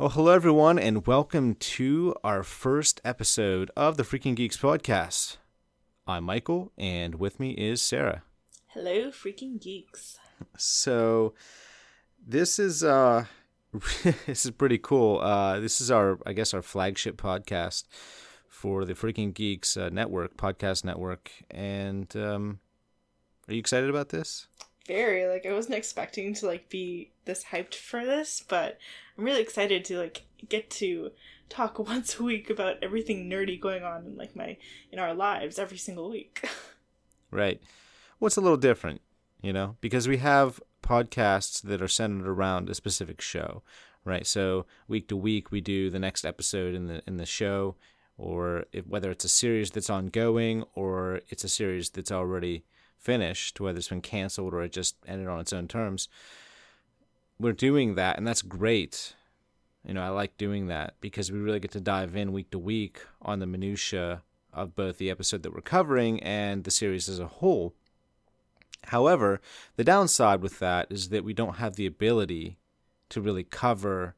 Well, hello everyone, and welcome to our first episode of the Freaking Geeks podcast. I'm Michael, and with me is Sarah. Hello, freaking geeks. So, this is uh, this is pretty cool. Uh, this is our, I guess, our flagship podcast for the Freaking Geeks uh, network, podcast network. And um, are you excited about this? Very like I wasn't expecting to like be this hyped for this, but I'm really excited to like get to talk once a week about everything nerdy going on in like my in our lives every single week. Right. It's a little different, you know, because we have podcasts that are centered around a specific show, right? So week to week, we do the next episode in the in the show, or if, whether it's a series that's ongoing or it's a series that's already finished, whether it's been canceled or it just ended on its own terms. We're doing that, and that's great. You know, I like doing that because we really get to dive in week to week on the minutia of both the episode that we're covering and the series as a whole. However, the downside with that is that we don't have the ability to really cover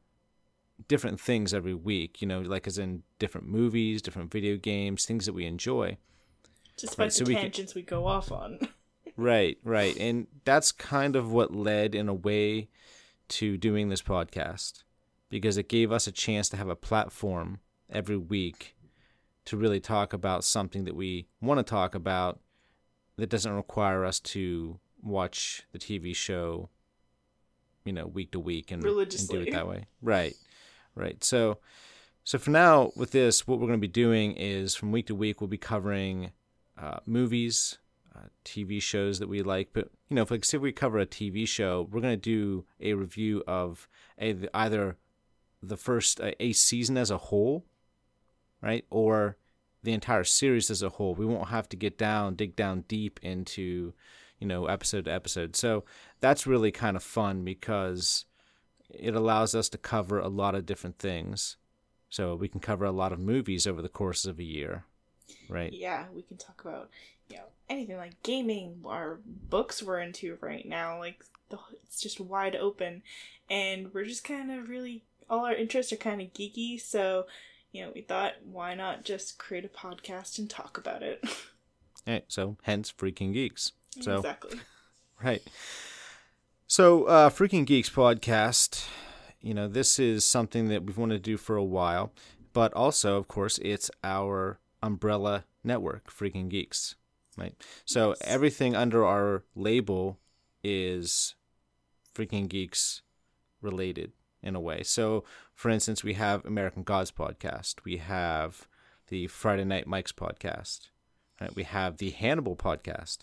different things every week, you know, like as in different movies, different video games, things that we enjoy. Just Right, so the we can- tangents we go off on. Right, right. And that's kind of what led in a way to doing this podcast because it gave us a chance to have a platform every week to really talk about something that we want to talk about that doesn't require us to watch the TV show you know week to week and, and do it that way. Right. Right. So so for now with this what we're going to be doing is from week to week we'll be covering uh, movies, uh, TV shows that we like. But you know, if like say we cover a TV show, we're gonna do a review of a, either the first uh, a season as a whole, right, or the entire series as a whole. We won't have to get down, dig down deep into, you know, episode to episode. So that's really kind of fun because it allows us to cover a lot of different things. So we can cover a lot of movies over the course of a year, right? yeah, we can talk about you know anything like gaming or books we're into right now. Like the, it's just wide open, and we're just kind of really all our interests are kind of geeky. So you know, we thought why not just create a podcast and talk about it. Right, so hence freaking geeks. So exactly. right. So uh freaking geeks podcast, you know, this is something that we've wanted to do for a while, but also of course it's our umbrella network, freaking geeks. Right. So Yes. everything under our label is freaking geeks related in a way. So for instance, we have American Gods podcast. We have the Friday Night Mike's podcast. Right? We have the Hannibal podcast.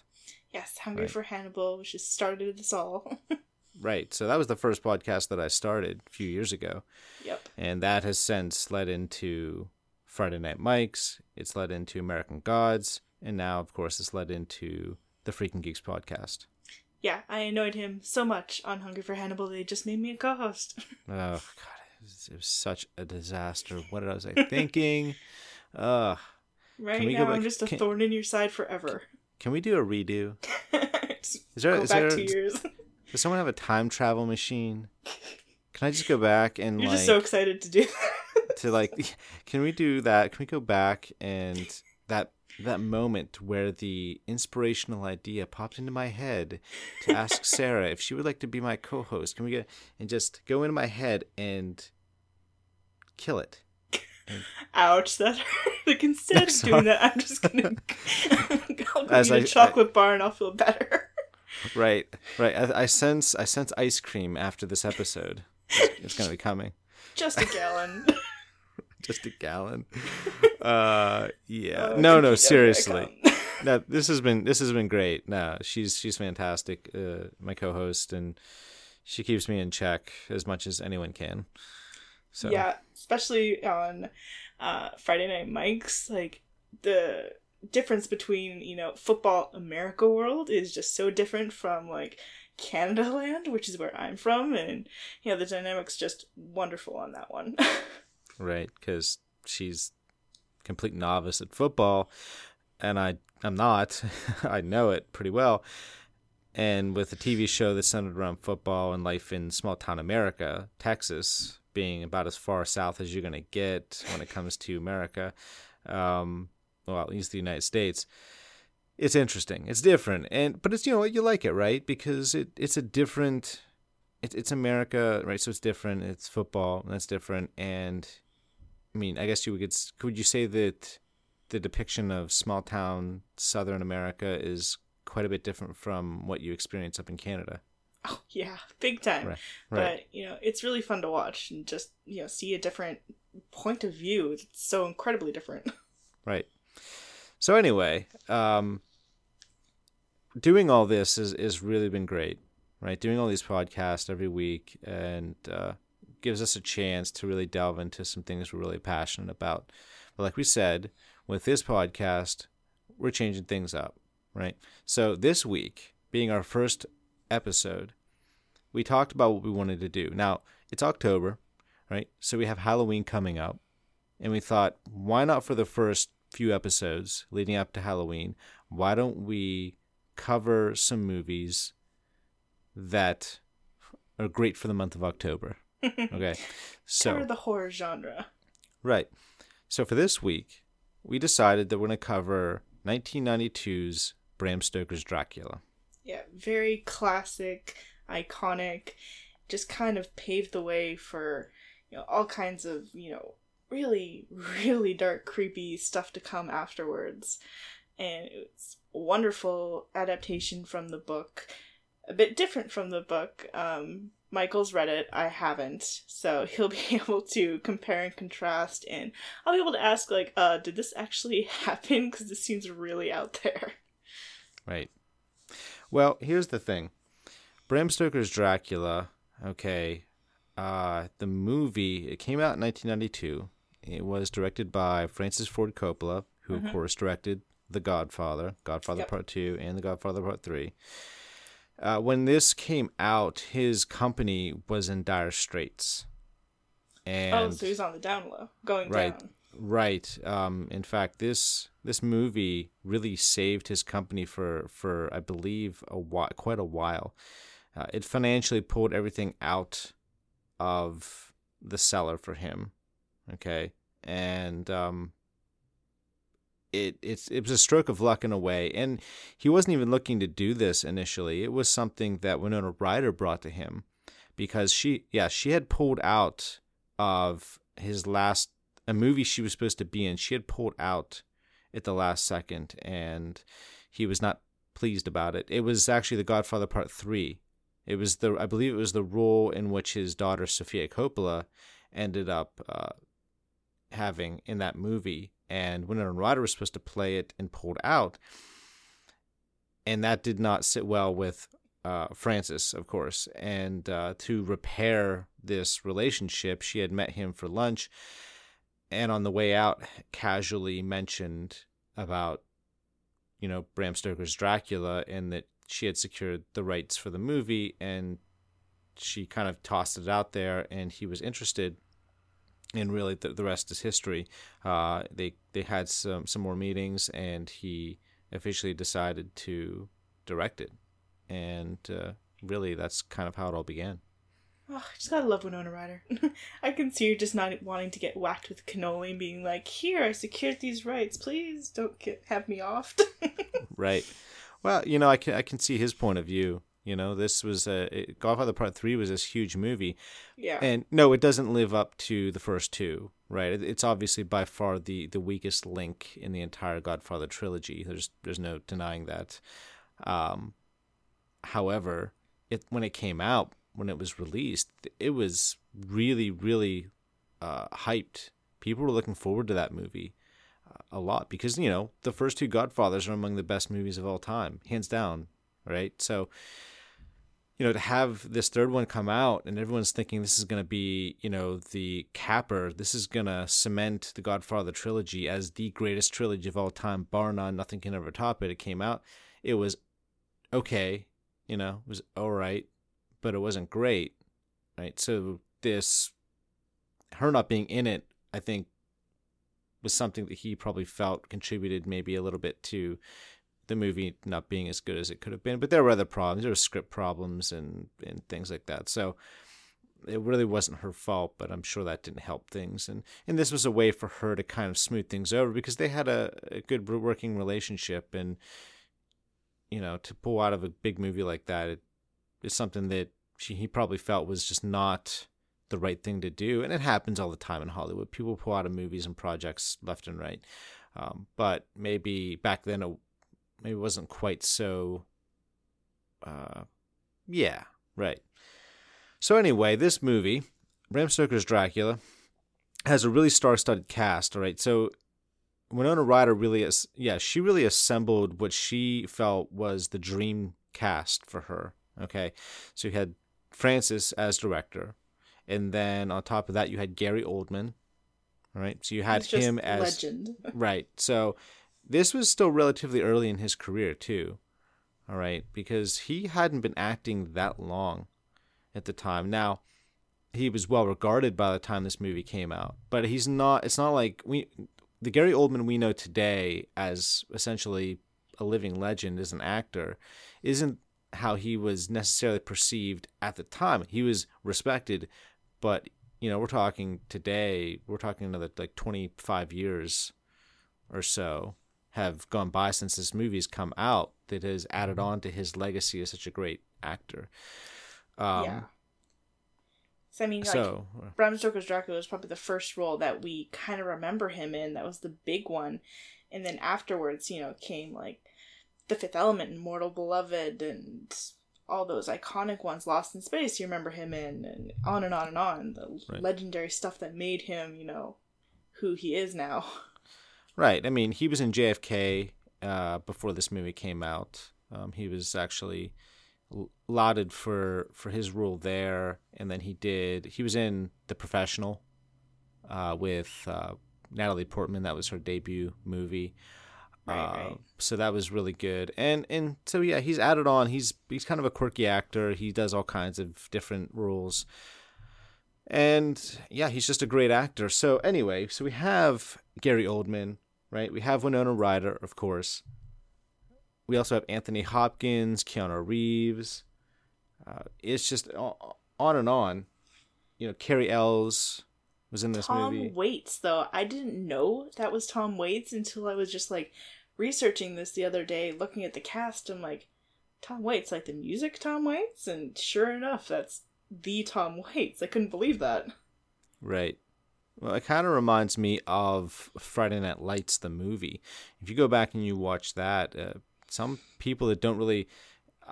Yes, Hungry Right. for Hannibal, which has started us all. Right. So that was the first podcast that I started a few years ago. yep. And that has since led into Friday Night Mike's. It's led into American Gods. And now, of course, it's led into the Freaking Geeks podcast. Yeah, I annoyed him so much on Hungry for Hannibal they just made me a co-host. Oh, God. It was, it was such a disaster. What was I thinking? uh, Right now, I'm just a can- thorn in your side forever. can we do a redo? Is there, go is back there, two years. does someone have a time travel machine? Can I just go back and You're like just so excited to do that. to like can we do that can we go back and that that moment where the inspirational idea popped into my head to ask sarah if she would like to be my co-host can we get and just go into my head and kill it Ouch, that. Like, instead of doing that, I'm just gonna I'll go As eat a I- chocolate bar and I'll feel better. right right i, I sense i sense ice cream after this episode it's, it's gonna be coming Just a gallon. just a gallon uh yeah Uh, no no seriously no, this has been this has been great. No, she's she's fantastic, uh, my co-host, and she keeps me in check as much as anyone can. So Yeah, especially on uh, Friday Night Mics, like the difference between you know football America world is just so different from like Canada land, which is where I'm from, and you know the dynamics just wonderful on that one. Right, because she's complete novice at football, and I I'm not. I know it pretty well. And with a TV show that's centered around football and life in small town America, Texas, being about as far south as you're going to get when it comes to America, um, well, at least the United States. It's interesting. It's different, and but it's you know you like it right because it it's a different. It's it's America, right? So it's different. It's football, and that's different. And I mean, I guess you would could you say that the depiction of small town Southern America is quite a bit different from what you experience up in Canada. Oh yeah, big time. Right. But you know, it's really fun to watch and just you know see a different point of view. It's so incredibly different. Right. So anyway, um, doing all this is is really been great, right? Doing all these podcasts every week and uh, gives us a chance to really delve into some things we're really passionate about. But like we said, with this podcast, we're changing things up, right? So this week, being our first episode, we talked about what we wanted to do. Now it's October, right? So we have Halloween coming up and we thought, why not for the first few episodes leading up to Halloween, why don't we cover some movies that are great for the month of October? Okay. So, Cover the horror genre. right. So for this week, we decided that we're going to cover 1992's Bram Stoker's Dracula. Yeah, very classic, iconic. Just kind of paved the way for you know all kinds of you know really really dark, creepy stuff to come afterwards. And it's a wonderful adaptation from the book. A bit different from the book. Um, Michael's read it. I haven't, so he'll be able to compare and contrast, and I'll be able to ask like, uh, did this actually happen? Because this seems really out there. Right. Well, here's the thing. Bram Stoker's Dracula, okay, uh, the movie, it came out in 1992. It was directed by Francis Ford Coppola, who, of course, directed The Godfather, Godfather Yep. Part 2, and The Godfather Part 3. Uh, when this came out, his company was in dire straits. And oh, so he's on the down low, going Right. down. Right. Um, in fact, this this movie really saved his company for for I believe a while, quite a while. Uh, it financially pulled everything out of the cellar for him. Okay, and um, it it's it was a stroke of luck in a way, and he wasn't even looking to do this initially. It was something that Winona Ryder brought to him because she yeah she had pulled out of his last a movie she was supposed to be in. She had pulled out at the last second, and he was not pleased about it. It was actually The Godfather Part Three. It was the I believe it was the role in which his daughter Sofia Coppola ended up uh, having in that movie, and Winona Ryder was supposed to play it and pulled out, and that did not sit well with uh, Francis, of course. And uh, to repair this relationship, she had met him for lunch, and on the way out, casually mentioned about, you know, Bram Stoker's Dracula, and that she had secured the rights for the movie, and she kind of tossed it out there, and he was interested. And really, the, the rest is history. Uh, they they had some some more meetings, and he officially decided to direct it and uh, really that's kind of how it all began Oh, I just gotta love Winona Ryder. I can see her just not wanting to get whacked with cannoli and being like, "Here, I secured these rights. Please don't get have me offed." right well you know i can i can see his point of view you know this was a it- godfather part 3 was this huge movie. Yeah. and no it doesn't live up to the first two right? It- it's obviously by far the the weakest link in the entire godfather trilogy. There's there's no denying that. Um however it when it came out when it was released it was really really uh hyped. People were looking forward to that movie uh, a lot because you know the first two godfathers are among the best movies of all time hands down right? So you know to have this third one come out and everyone's thinking this is going to be you know the capper this is going to cement the godfather trilogy as the greatest trilogy of all time bar none nothing can ever top it. It came out it was okay you know it was all right but it wasn't great right? So this her not being in it i think was something that he probably felt contributed maybe a little bit to the movie not being as good as it could have been. But there were other problems. There were script problems and, and things like that. So it really wasn't her fault, but I'm sure that didn't help things. And and this was a way for her to kind of smooth things over because they had a, a good working relationship. And you know, to pull out of a big movie like that, it is something that she he probably felt was just not the right thing to do. And it happens all the time in Hollywood. People pull out of movies and projects left and right. Um, but maybe back then it maybe it wasn't quite so. Uh, yeah, right. So anyway, this movie, Bram Stoker's Dracula, has a really star-studded cast. All right, so Winona Ryder really is, yeah, she really assembled what she felt was the dream cast for her. Okay, so you had Francis as director, and then on top of that, you had Gary Oldman. All right, so you had him as legend. right. So this was still relatively early in his career too. All right, because he hadn't been acting that long at the time. Now, he was well regarded by the time this movie came out, but he's not. It's not like we, the Gary Oldman we know today as essentially a living legend as an actor, isn't how he was necessarily perceived at the time. He was respected, but you know, we're talking today. We're talking another like twenty five years or so have gone by since this movie's come out that has added on to his legacy as such a great actor. Um, yeah. So I mean, like so, uh, Bram Stoker's Dracula was probably the first role that we kind of remember him in. That was the big one, and then afterwards, you know, came like The Fifth Element and Immortal Beloved and all those iconic ones, Lost in Space. You remember him in, and on and on and on. The right. legendary stuff that made him, you know, who he is now. Right. I mean, he was in JFK uh, before this movie came out. Um, he was actually lauded for for his role there, and then he did. He was in The Professional uh, with uh, Natalie Portman. That was her debut movie. Right, uh, right. So that was really good, and and so yeah, he's added on. He's he's kind of a quirky actor. He does all kinds of different roles, and yeah, he's just a great actor. So anyway, so we have Gary Oldman, right? We have Winona Ryder, of course. We also have Anthony Hopkins, Keanu Reeves. Uh, it's just on and on. You know, Cary Elwes was in this Tom movie. Tom Waits, though, I didn't know that was Tom Waits until I was just like researching this the other day, looking at the cast. I'm like, Tom Waits, like the music Tom Waits, and sure enough, that's the Tom Waits. I couldn't believe that. Right. Well, it kind of reminds me of Friday Night Lights, the movie. If you go back and you watch that, uh, some people that don't really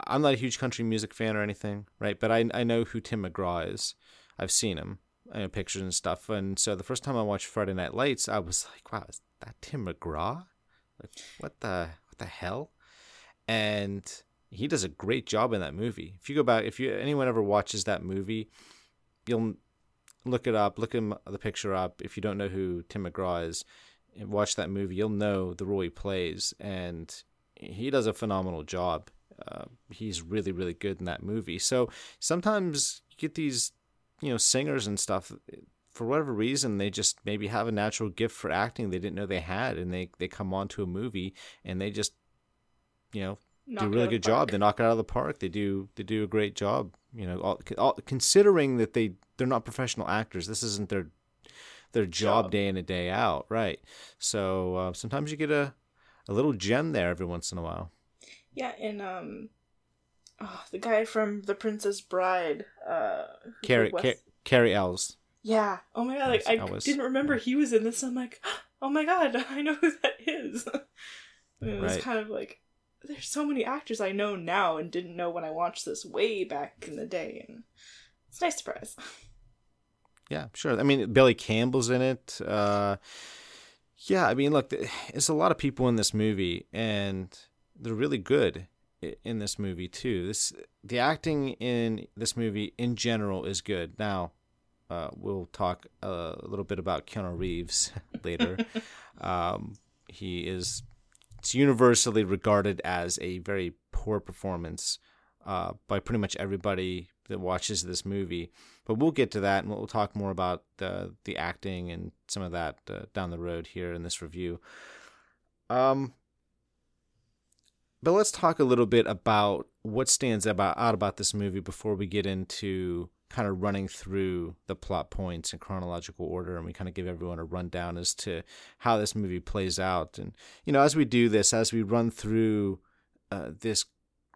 I'm not a huge country music fan or anything, right? But I I know who Tim McGraw is. I've seen him, I know pictures and stuff. And so the first time I watched Friday Night Lights, I was like, wow, is that Tim McGraw? Like, what the what the hell? And he does a great job in that movie. If you go back, if you anyone ever watches that movie, you'll look it up, look him the picture up. If you don't know who Tim McGraw is, watch that movie, you'll know the role he plays, and he does a phenomenal job. Uh, he's really really good in that movie. So sometimes you get these you know singers and stuff for whatever reason they just maybe have a natural gift for acting they didn't know they had and they they come onto a movie and they just you know do a really good job they knock it out of the park they do they do a great job you know all, all, considering that they they're not professional actors this isn't their their job, job. day in and day out right so uh, sometimes you get a a little gem there every once in a while. Yeah, and um, oh, the guy from The Princess Bride, uh, Cary Car- Cary Elwes. Yeah. Oh my god! Like I didn't remember he was in this. I'm like, oh my god, I know who that is. it was right. kind of like there's so many actors I know now and didn't know when I watched this way back in the day, and it's a nice surprise. Yeah, sure. I mean, Billy Campbell's in it. Uh, yeah, I mean, look, there's a lot of people in this movie, and they're really good in this movie too. This the acting in this movie in general is good. Now, uh, we'll talk a little bit about Keanu Reeves later. um, he is it's universally regarded as a very poor performance uh, by pretty much everybody that watches this movie. But we'll get to that, and we'll talk more about the the acting and some of that uh, down the road here in this review. Um, but let's talk a little bit about what stands about out about this movie before we get into kind of running through the plot points in chronological order and we kind of give everyone a rundown as to how this movie plays out. And you know as we do this as we run through uh, this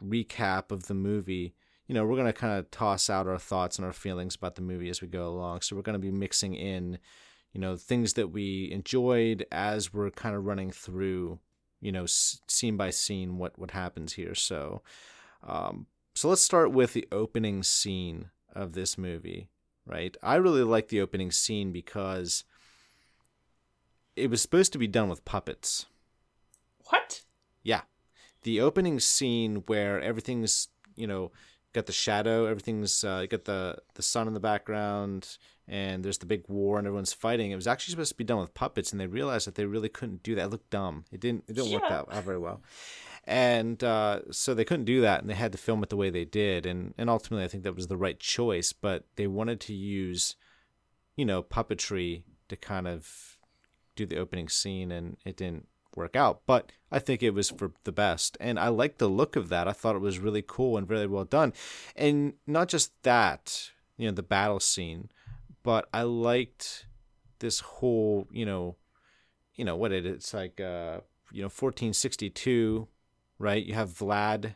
recap of the movie you know we're going to kind of toss out our thoughts and our feelings about the movie as we go along. So we're going to be mixing in you know things that we enjoyed as we're kind of running through you know scene by scene what what happens here. So um so let's start with the opening scene of this movie, right? I really like the opening scene because it was supposed to be done with puppets. What? Yeah. The opening scene where everything's, you know, got the shadow, everything's uh, got the the sun in the background, and there's the big war and everyone's fighting. It was actually supposed to be done with puppets, and they realized that they really couldn't do that. It looked dumb. It didn't. It didn't yeah. work out, out very well and uh, so they couldn't do that, and they had to film it the way they did, and and ultimately I think that was the right choice. But they wanted to use, you know, puppetry to kind of do the opening scene, and it didn't work out. But I think it was for the best, and I liked the look of that. I thought it was really cool and really well done, and not just that, you know, the battle scene, but I liked this whole, you know, you know what it it's like, uh, you know, 1462 right? You have Vlad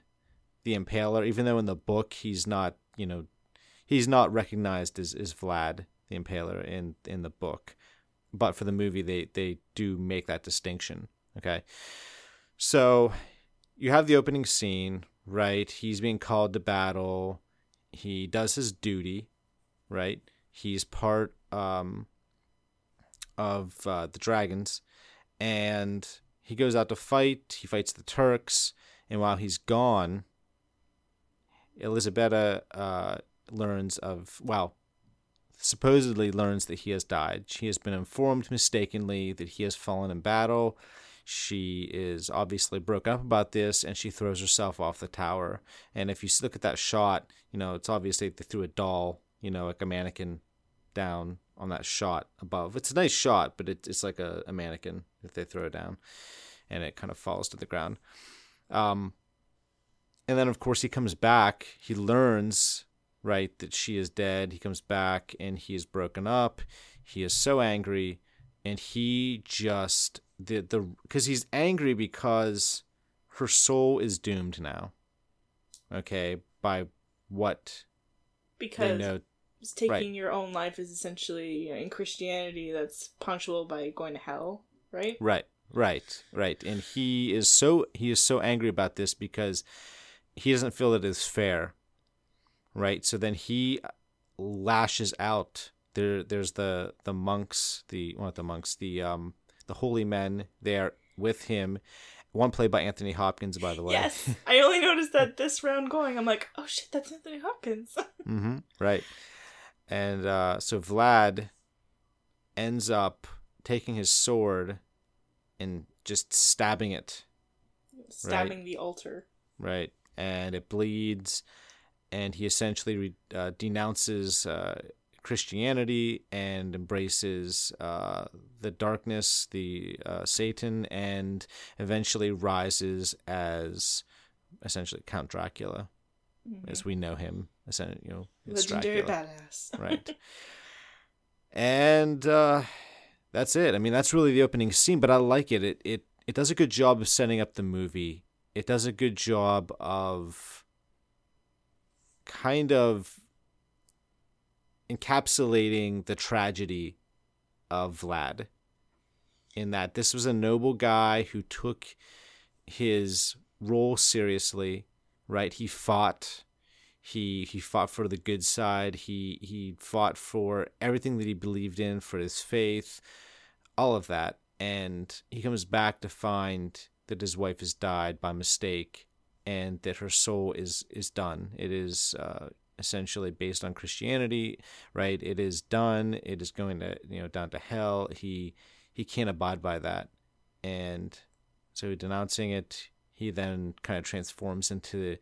the Impaler, even though in the book he's not, you know, he's not recognized as, as Vlad the Impaler in in the book, but for the movie they they do make that distinction. Okay, so you have the opening scene, right? He's being called to battle. He does his duty, right? He's part um, of uh, the dragons, and he goes out to fight. He fights the Turks, and while he's gone, Elisabetta uh, learns of well, supposedly learns that he has died. She has been informed mistakenly that he has fallen in battle. She is obviously broke up about this, and she throws herself off the tower. And if you look at that shot, you know it's obviously they threw a doll, you know, like a mannequin, down on that shot above. It's a nice shot, but it, it's like a, a mannequin if they throw down, and it kind of falls to the ground. Um, and then of course he comes back. He learns right that she is dead. He comes back and he is broken up. He is so angry, and he just the the because he's angry because her soul is doomed now. Okay, by what because know taking right. your own life is essentially you know, in Christianity that's punishable by going to hell, right? Right, right, right. And he is so he is so angry about this because he doesn't feel that it's fair, right? So then he lashes out. There, there's the the monks, the well, not the monks, the um the holy men there with him. One played by Anthony Hopkins, by the way. Yes, I only noticed that this round going. I'm like, oh shit, that's Anthony Hopkins. mm-hmm. Right. And uh, so Vlad ends up taking his sword and just stabbing it. Stabbing right? the altar. Right. And it bleeds. And he essentially uh, denounces uh, Christianity and embraces uh, the darkness, the uh, Satan, and eventually rises as essentially Count Dracula, mm-hmm. as we know him you know, legendary badass. right. And uh, that's it. I mean, that's really the opening scene, but I like it. It it it does a good job of setting up the movie. It does a good job of kind of encapsulating the tragedy of Vlad in that this was a noble guy who took his role seriously, right? He fought he he fought for the good side. He he fought for everything that he believed in, for his faith, all of that. And he comes back to find that his wife has died by mistake, and that her soul is is done. It is uh, essentially based on Christianity, right? It is done. It is going to you know down to hell. He he can't abide by that, and so denouncing it, he then kind of transforms into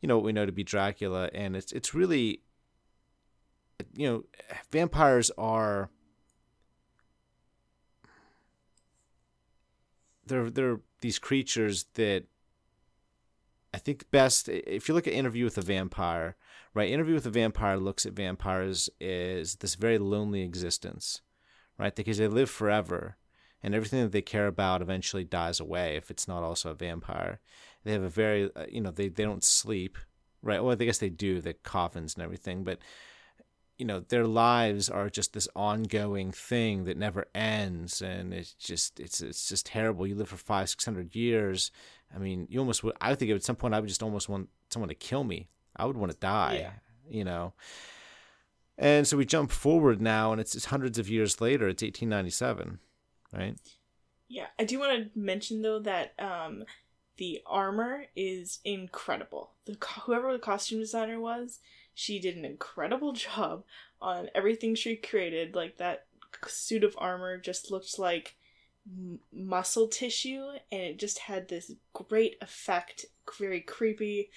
you know what we know to be Dracula, and it's it's really you know vampires are they're they're these creatures that I think best if you look at Interview with a Vampire, right? Interview with a Vampire looks at vampires as this very lonely existence, right? Because they live forever, and everything that they care about eventually dies away if it's not also a vampire. They have a very, uh, you know, they, they don't sleep, right? Well, I guess they do, the coffins and everything, but you know their lives are just this ongoing thing that never ends and it's just it's it's just terrible. You live for five six hundred years. I mean you almost would i think at some point i would just almost want someone to kill me. I would want to die Yeah. you know? And so we jump forward now and it's, it's hundreds of years later. It's 1897 right? Yeah, I do want to mention though that um, the armor is incredible. The whoever the costume designer was, she did an incredible job on everything she created. Like that suit of armor just looked like m- muscle tissue, and it just had this great effect, very creepy,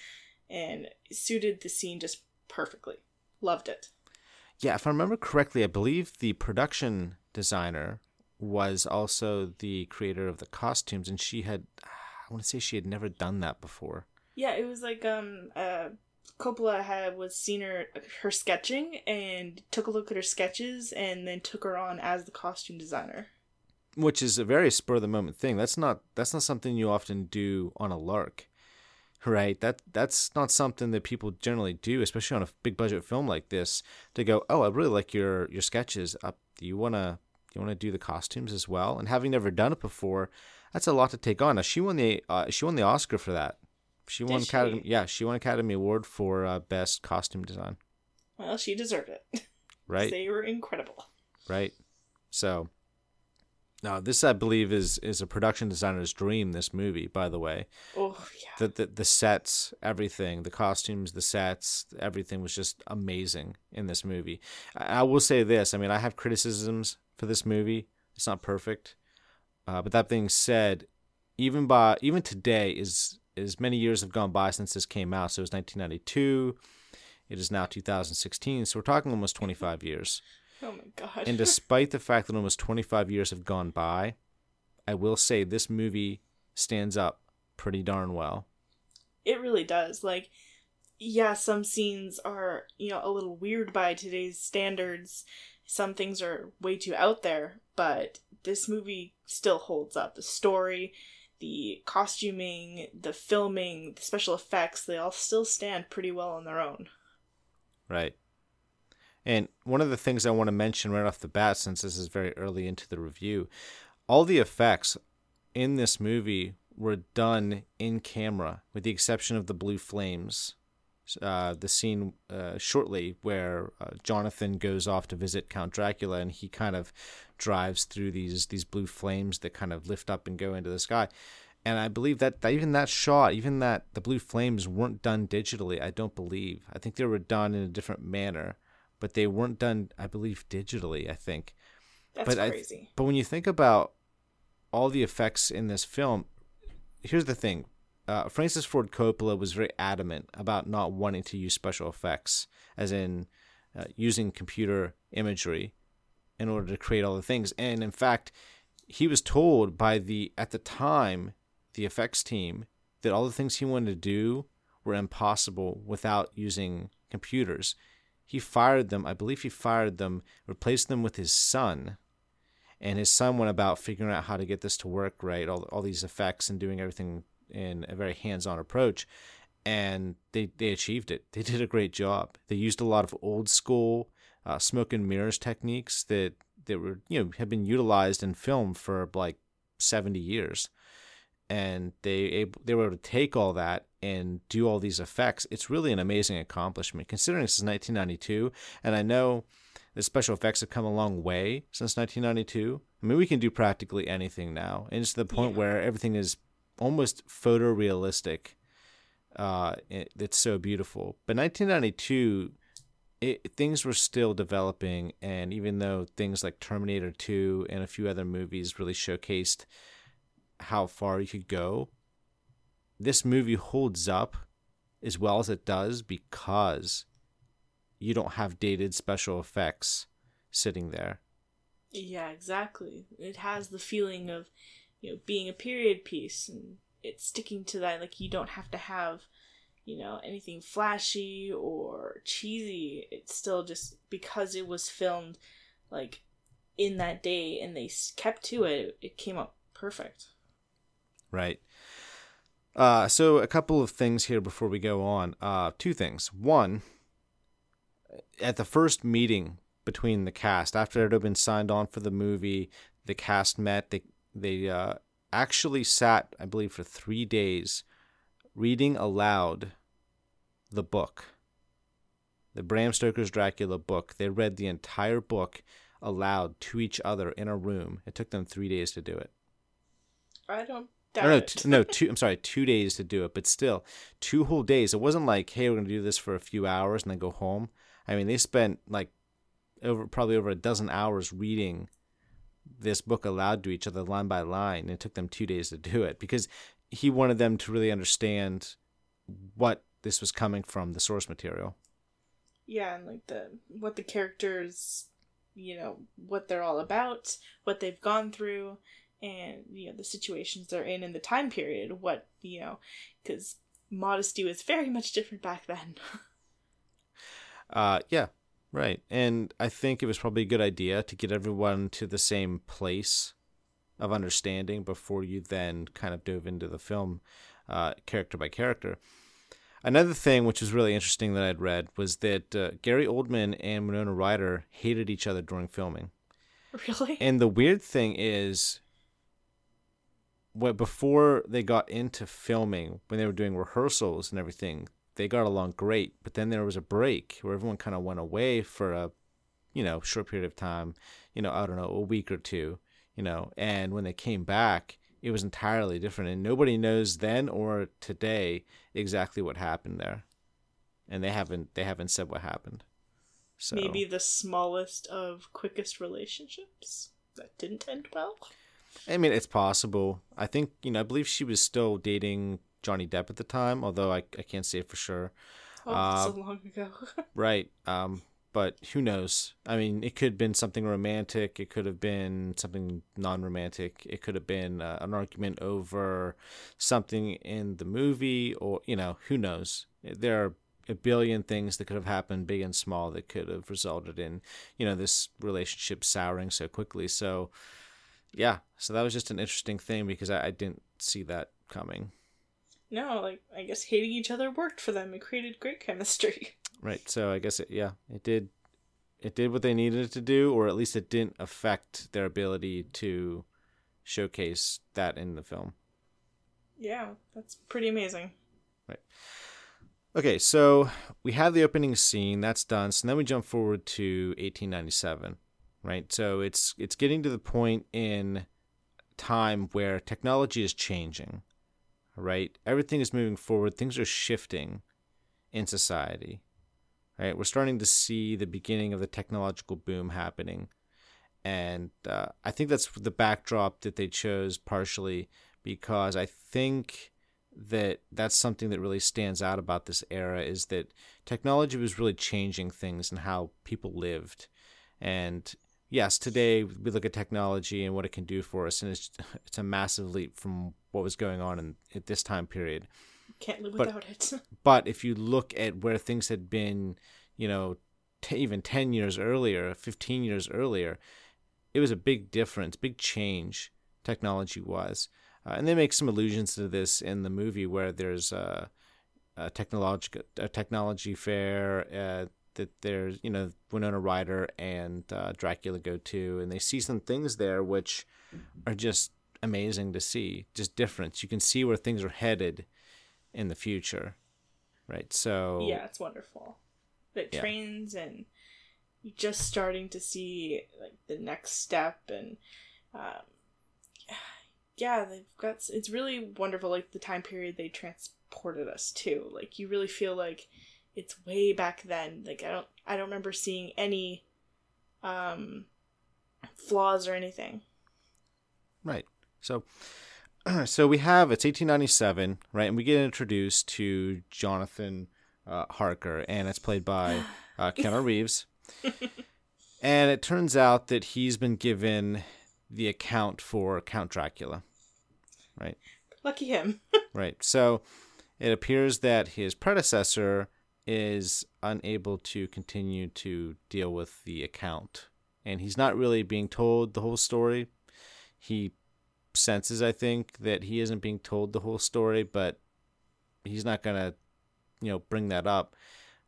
and suited the scene just perfectly. Loved it. yeah if i remember correctly i believe the production designer was also the creator of the costumes and she had i want to say she had never done that before Yeah, it was like um uh Coppola had was seen her her sketching and took a look at her sketches and then took her on as the costume designer. which is a very spur of the moment thing. That's not that's not something you often do on a lark, right? That that's not something that people generally do, especially on a big budget film like this. To go, oh, I really like your your sketches. Do you wanna you wanna do the costumes as well? And having never done it before, that's a lot to take on. Now she won the uh, she won the Oscar for that. She won Did Academy. she? Yeah, she won Academy Award for uh, best costume design. Well, she deserved it. Right. They were incredible. right? So, now this I believe is is a production designer's dream. This movie, by the way, Oh yeah. the the, the sets, everything, the costumes, the sets, everything was just amazing in this movie. I, I will say this: I mean, I have criticisms for this movie. It's not perfect, uh, but that being said, even by even today is as many years have gone by since this came out. So it was 1992. It is now 2016. So we're talking almost 25 years. Oh my god. And despite the fact that almost 25 years have gone by, I will say this movie stands up pretty darn well. it really does. Like, yeah, some scenes are you know a little weird by today's standards. Some things are way too out there, but this movie still holds up. The story, the costuming, the filming, the special effects, they all still stand pretty well on their own. Right. And one of the things I want to mention right off the bat, since this is very early into the review, all the effects in this movie were done in camera, with the exception of the blue flames. Uh, the scene uh, shortly where uh, Jonathan goes off to visit Count Dracula, and he kind of drives through these these blue flames that kind of lift up and go into the sky. And I believe that, that even that shot, even that the blue flames weren't done digitally. I don't believe. I think they were done in a different manner, but they weren't done. I believe digitally. I think. That's But I- crazy. But when you think about all the effects in this film, here's the thing. Uh, Francis Ford Coppola was very adamant about not wanting to use special effects, as in uh, using computer imagery in order to create all the things. And in fact, he was told by the, at the time, the effects team that all the things he wanted to do were impossible without using computers. He fired them, I believe he fired them, replaced them with his son and his son went about figuring out how to get this to work right all, all these effects and doing everything in a very hands-on approach and they, they achieved it. They did a great job. They used a lot of old school uh, smoke and mirrors techniques that that were you know have been utilized in film for like 70 years. And they able, they were able to take all that and do all these effects. It's really an amazing accomplishment. Considering this is 1992 and i know the special effects have come a long way since 1992. I mean, we can do practically anything now, and it's to the point Yeah. where everything is almost photorealistic. Uh, it, it's so beautiful. But 1992, it, things were still developing, and even though things like Terminator 2 and a few other movies really showcased how far you could go, this movie holds up as well as it does because you don't have dated special effects sitting there. Yeah, exactly. It has the feeling of, you know, being a period piece and it's sticking to that. Like, you don't have to have, you know, anything flashy or cheesy. It's still just because it was filmed like in that day and they kept to it, it came out perfect. Right. Uh, so a couple of things here before we go on. Uh, two things. One, at the first meeting between the cast, after it had been signed on for the movie, the cast met. They they uh, actually sat, I believe, for three days, reading aloud the book, the Bram Stoker's Dracula book. They read the entire book aloud to each other in a room. It took them three days to do it. I don't Or doubt no, it. t- no, two. I'm sorry, two days to do it, but still, two whole days. It wasn't like, hey, we're gonna do this for a few hours and then go home. I mean, they spent like over probably over a dozen hours reading this book aloud to each other, line by line. And it took them two days to do it because he wanted them to really understand what this was coming from, the source material. yeah and like the what the characters you know what they're all about what they've gone through and you know the situations they're in in the time period what you know because modesty was very much different back then Uh, yeah, right. And I think it was probably a good idea to get everyone to the same place of understanding before you then kind of dove into the film, uh, character by character. Another thing which was really interesting that I'd read was that uh, Gary Oldman and Winona Ryder hated each other during filming. really And the weird thing is, what before they got into filming, when they were doing rehearsals and everything, they got along great. But then there was a break where everyone kind of went away for a, you know, short period of time. You know, I don't know, a week or two. You know, and when they came back, it was entirely different, and nobody knows then or today exactly what happened there. And they haven't they haven't said what happened. So maybe the smallest of quickest relationships that didn't end well I mean, it's possible. I think, you know, I believe she was still dating Johnny Depp at the time, although I, I can't say for sure. oh Uh, so long ago Right. Um, but who knows? I mean, it could have been something romantic. It could have been something non romantic. It could have been uh, an argument over something in the movie, or, you know, who knows? There are a billion things that could have happened, big and small, that could have resulted in, you know, this relationship souring so quickly. So, yeah. So that was just an interesting thing because I, I didn't see that coming. No like i guess hating each other worked for them it created great chemistry Right. So I guess it yeah, it did it did what they needed it to do or at least it didn't affect their ability to showcase that in the film. yeah that's pretty amazing Right. Okay, so we have the opening scene, that's done. So then we jump forward to 1897, right? So it's it's getting to the point in time where technology is changing. Right? Everything is moving forward, things are shifting in society. Right? We're starting to see the beginning of the technological boom happening. And uh, I think that's the backdrop that they chose partially because I think that that's something that really stands out about this era is that technology was really changing things and how people lived. And yes, today we look at technology and what it can do for us, and it's it's a massive leap from what was going on in at this time period. can't live But- without it But if you look at where things had been, you know, t- even 10 years earlier, 15 years earlier, it was a big difference, big change technology wise. Uh, and they make some allusions to this in the movie where there's a, a technology a technology fair uh, that there's you know Winona Ryder and uh, Dracula go to, and they see some things there which are just amazing to see, just difference. You can see where things are headed in the future, right? So yeah it's wonderful the Yeah. trains and you're just starting to see like the next step and um, yeah they've got it's really wonderful like the time period they transported us to like you really feel like it's way back then like i don't i don't remember seeing any um flaws or anything Right. So, so we have it's 1897, right, and we get introduced to Jonathan uh, Harker, and it's played by uh, Keanu Reeves. and it turns out that he's been given the account for Count Dracula. Right. lucky him Right. So it appears that his predecessor is unable to continue to deal with the account. And he's not really being told the whole story. He senses, I think, that he isn't being told the whole story, but he's not going to, you know, bring that up.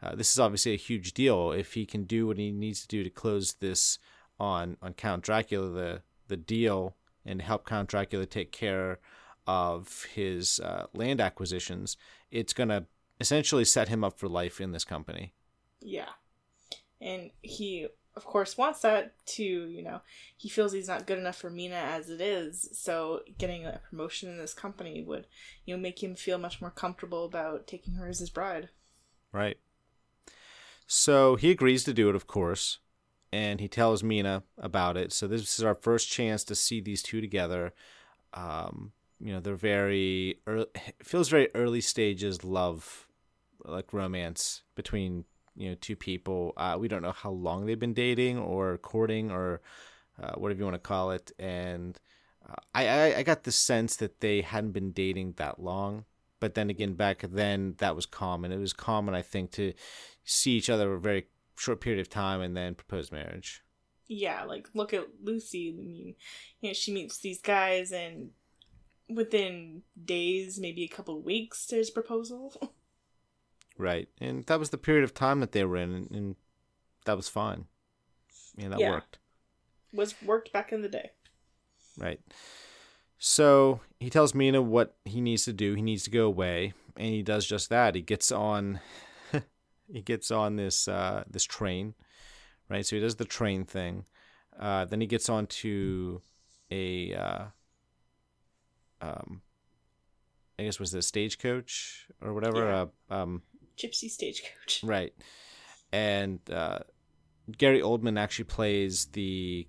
Uh, this is obviously a huge deal. If he can do what he needs to do to close this on on Count Dracula, the the deal, and help Count Dracula take care of his uh, land acquisitions, it's gonna essentially set him up for life in this company. Yeah. And he, of course, wants that to, you know, he feels he's not good enough for Mina as it is. So getting a promotion in this company would, you know, make him feel much more comfortable about taking her as his bride. Right. So he agrees to do it, of course, and he tells Mina about it. So this is our first chance to see these two together. Um, you know, they're very early, feels very early stages love like romance between you know two people. Uh, we don't know how long they've been dating or courting or uh, whatever you want to call it. And uh, I, I I got the sense that they hadn't been dating that long. But then again, back then that was common. It was common, I think, to see each other a very short period of time and then propose marriage. Yeah, like look at Lucy. I mean, you know, she meets these guys and within days, maybe a couple weeks, there's proposal. Right, and that was the period of time that they were in, and, and that was fine. Yeah, that Yeah. worked. Was worked back in the day. Right. So he tells Mina what he needs to do. He needs to go away, and he does just that. He gets on, he gets on this uh, this train, right? So he does the train thing. Uh, then he gets onto a, uh, um, I guess was it a stagecoach or whatever. Yeah. Uh, um, Gypsy stagecoach. Right. And uh, Gary Oldman actually plays the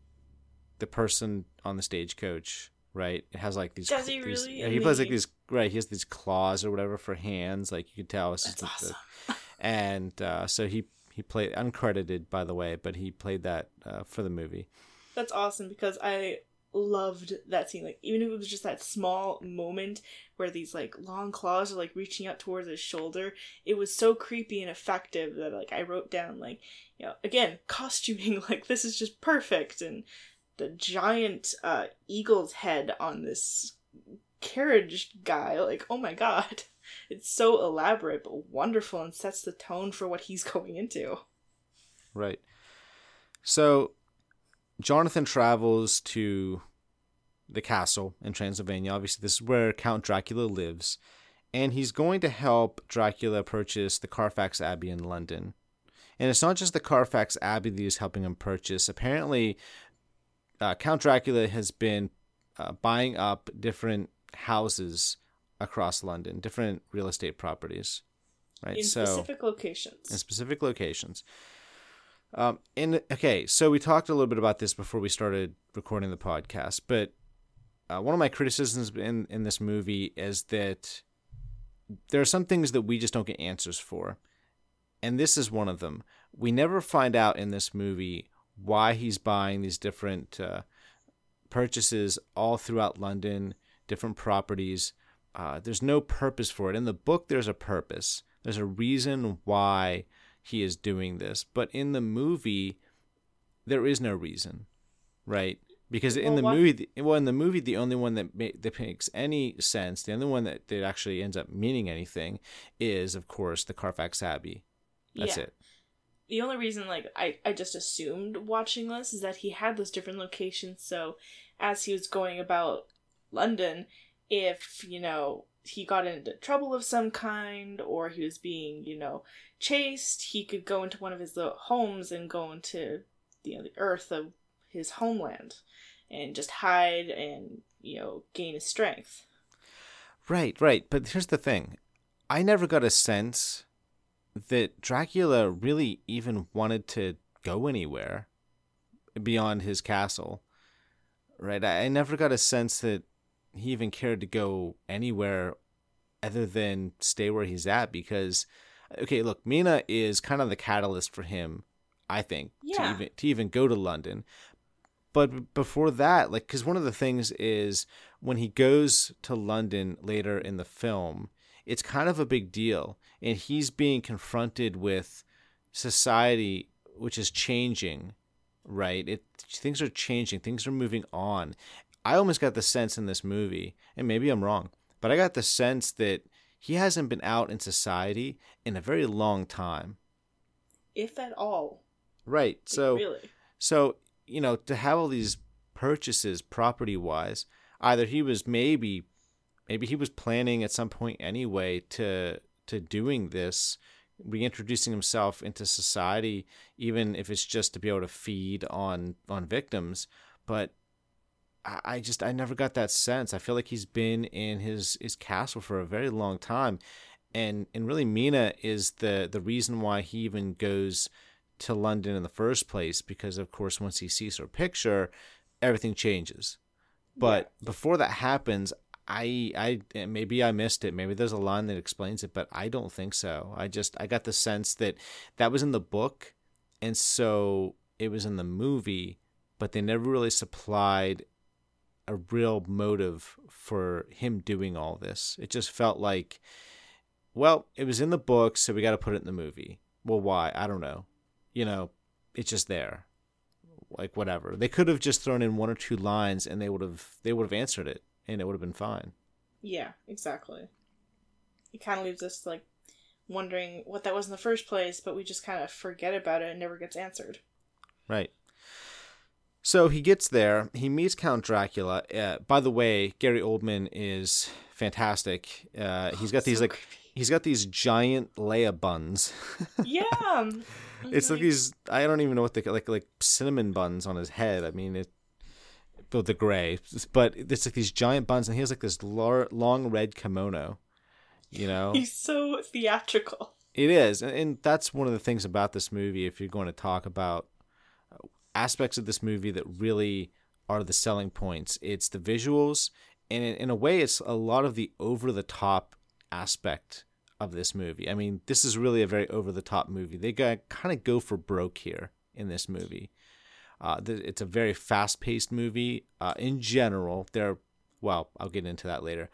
the person on the stagecoach. Right. It has like these. Does he these- really? yeah, he plays like these. Right. He has these claws or whatever for hands. Like you could tell. It's That's just the- awesome. and uh, so he he played uncredited by the way, but he played that uh, for the movie. That's awesome because I loved that scene. Like even if it was just that small moment where these like long claws are like reaching out towards his shoulder, it was so creepy and effective that like I wrote down like, you know, again, costuming like this is just perfect and the giant uh eagle's head on this carriage guy, like, oh my god. It's so elaborate but wonderful and sets the tone for what he's going into. Right. So Jonathan travels to the castle in Transylvania. Obviously, this is where Count Dracula lives. And he's going to help Dracula purchase the Carfax Abbey in London. And it's not just the Carfax Abbey that he's helping him purchase. Apparently, uh, Count Dracula has been uh, buying up different houses across London, different real estate properties. Right. In so specific locations. in specific locations. Um, and okay, so we talked a little bit about this before we started recording the podcast, but uh, one of my criticisms in in this movie is that there are some things that we just don't get answers for, and this is one of them. We never find out in this movie why he's buying these different uh, purchases all throughout London, different properties. Uh, there's no purpose for it. In the book, there's a purpose. There's a reason why he is doing this. But in the movie, there is no reason, right? Because in Well, the why- movie, the- well, in the movie, the only one that ma- that makes any sense, the only one that, that actually ends up meaning anything, is of course the Carfax Abbey. That's Yeah. it. the only reason like I, I just assumed watching this is that he had those different locations so as he was going about london if you know he got into trouble of some kind or he was being you know chased he could go into one of his homes and go into you know the earth of his homeland and just hide and you know gain his strength Right, right. But here's the thing I never got a sense that Dracula really even wanted to go anywhere beyond his castle. Right? I I never got a sense that he even cared to go anywhere other than stay where he's at because okay, look, Mina is kind of the catalyst for him, I think, to Yeah. even to even go to London. But before that, like, because one of the things is when he goes to London later in the film, it's kind of a big deal. And he's being confronted with society, which is changing, right? It things are changing, things are moving on. I almost got the sense in this movie, and maybe I'm wrong, but I got the sense that he hasn't been out in society in a very long time. If at all. Right. So really. so, you know, to have all these purchases property wise, either he was maybe maybe he was planning at some point anyway to to doing this, reintroducing himself into society, even if it's just to be able to feed on on victims. But I just I never got that sense. I feel like he's been in his his castle for a very long time, and and really Mina is the the reason why he even goes to London in the first place because of course once he sees her picture, everything changes. But before that happens, I I maybe I missed it. Maybe there's a line that explains it, but I don't think so. I just I got the sense that that was in the book, and so it was in the movie, but they never really supplied a real motive for him doing all this. It just felt like, well, it was in the book, so we got to put it in the movie. Well, why? I don't know. You know, it's just there. Like whatever. They could have just thrown in one or two lines, and they would have they would have answered it, and it would have been fine. Yeah, exactly. It kind of leaves us like wondering what that was in the first place, but we just kind of forget about it and never gets answered. Right. So he gets there. He meets Count Dracula. Uh, by the way, Gary Oldman is fantastic. Uh, he's got these So like creepy. he's got these giant Leia buns. yeah. it's like these I don't even know what they like like cinnamon buns on his head. I mean it. Well, the gray, but it's like these giant buns, and he has like this lar- long red kimono. You know, He's so theatrical. it is, and, and that's one of the things about this movie. If you're going to talk about aspects of this movie that really are the selling points, it's the visuals, and in, in a way, it's a lot of the over the top aspect of this movie. I mean, this is really a very over the top movie. They got kind of go for broke here in this movie. Uh, th- it's a very fast paced movie. Uh, in general, there. Well, I'll get into that later.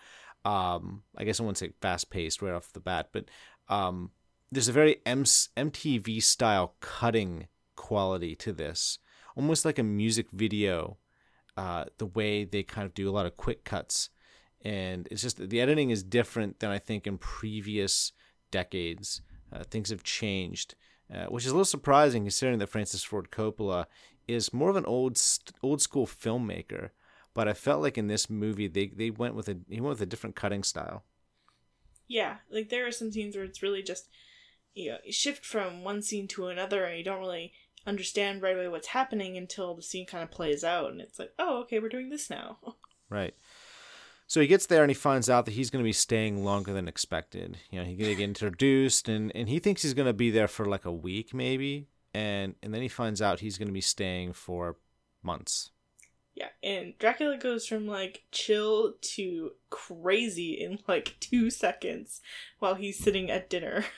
Um, I guess I wouldn't say fast paced right off the bat, but um, there's a very M- MTV style cutting quality to this, almost like a music video. Uh, the way they kind of do a lot of quick cuts, and it's just the editing is different than I think in previous decades. Uh, things have changed, uh, which is a little surprising considering that Francis Ford Coppola is more of an old old school filmmaker. But I felt like in this movie they, they went with a he went with a different cutting style. Yeah, like there are some scenes where it's really just you know you shift from one scene to another, and you don't really understand right away what's happening until the scene kind of plays out, and it's like, oh, okay, we're doing this now. Right. So he gets there and he finds out that he's going to be staying longer than expected. You know, he's going to get introduced and, and he thinks he's going to be there for like a week maybe. And, and then he finds out he's going to be staying for months. Yeah, and Dracula goes from like chill to crazy in like two seconds while he's sitting at dinner.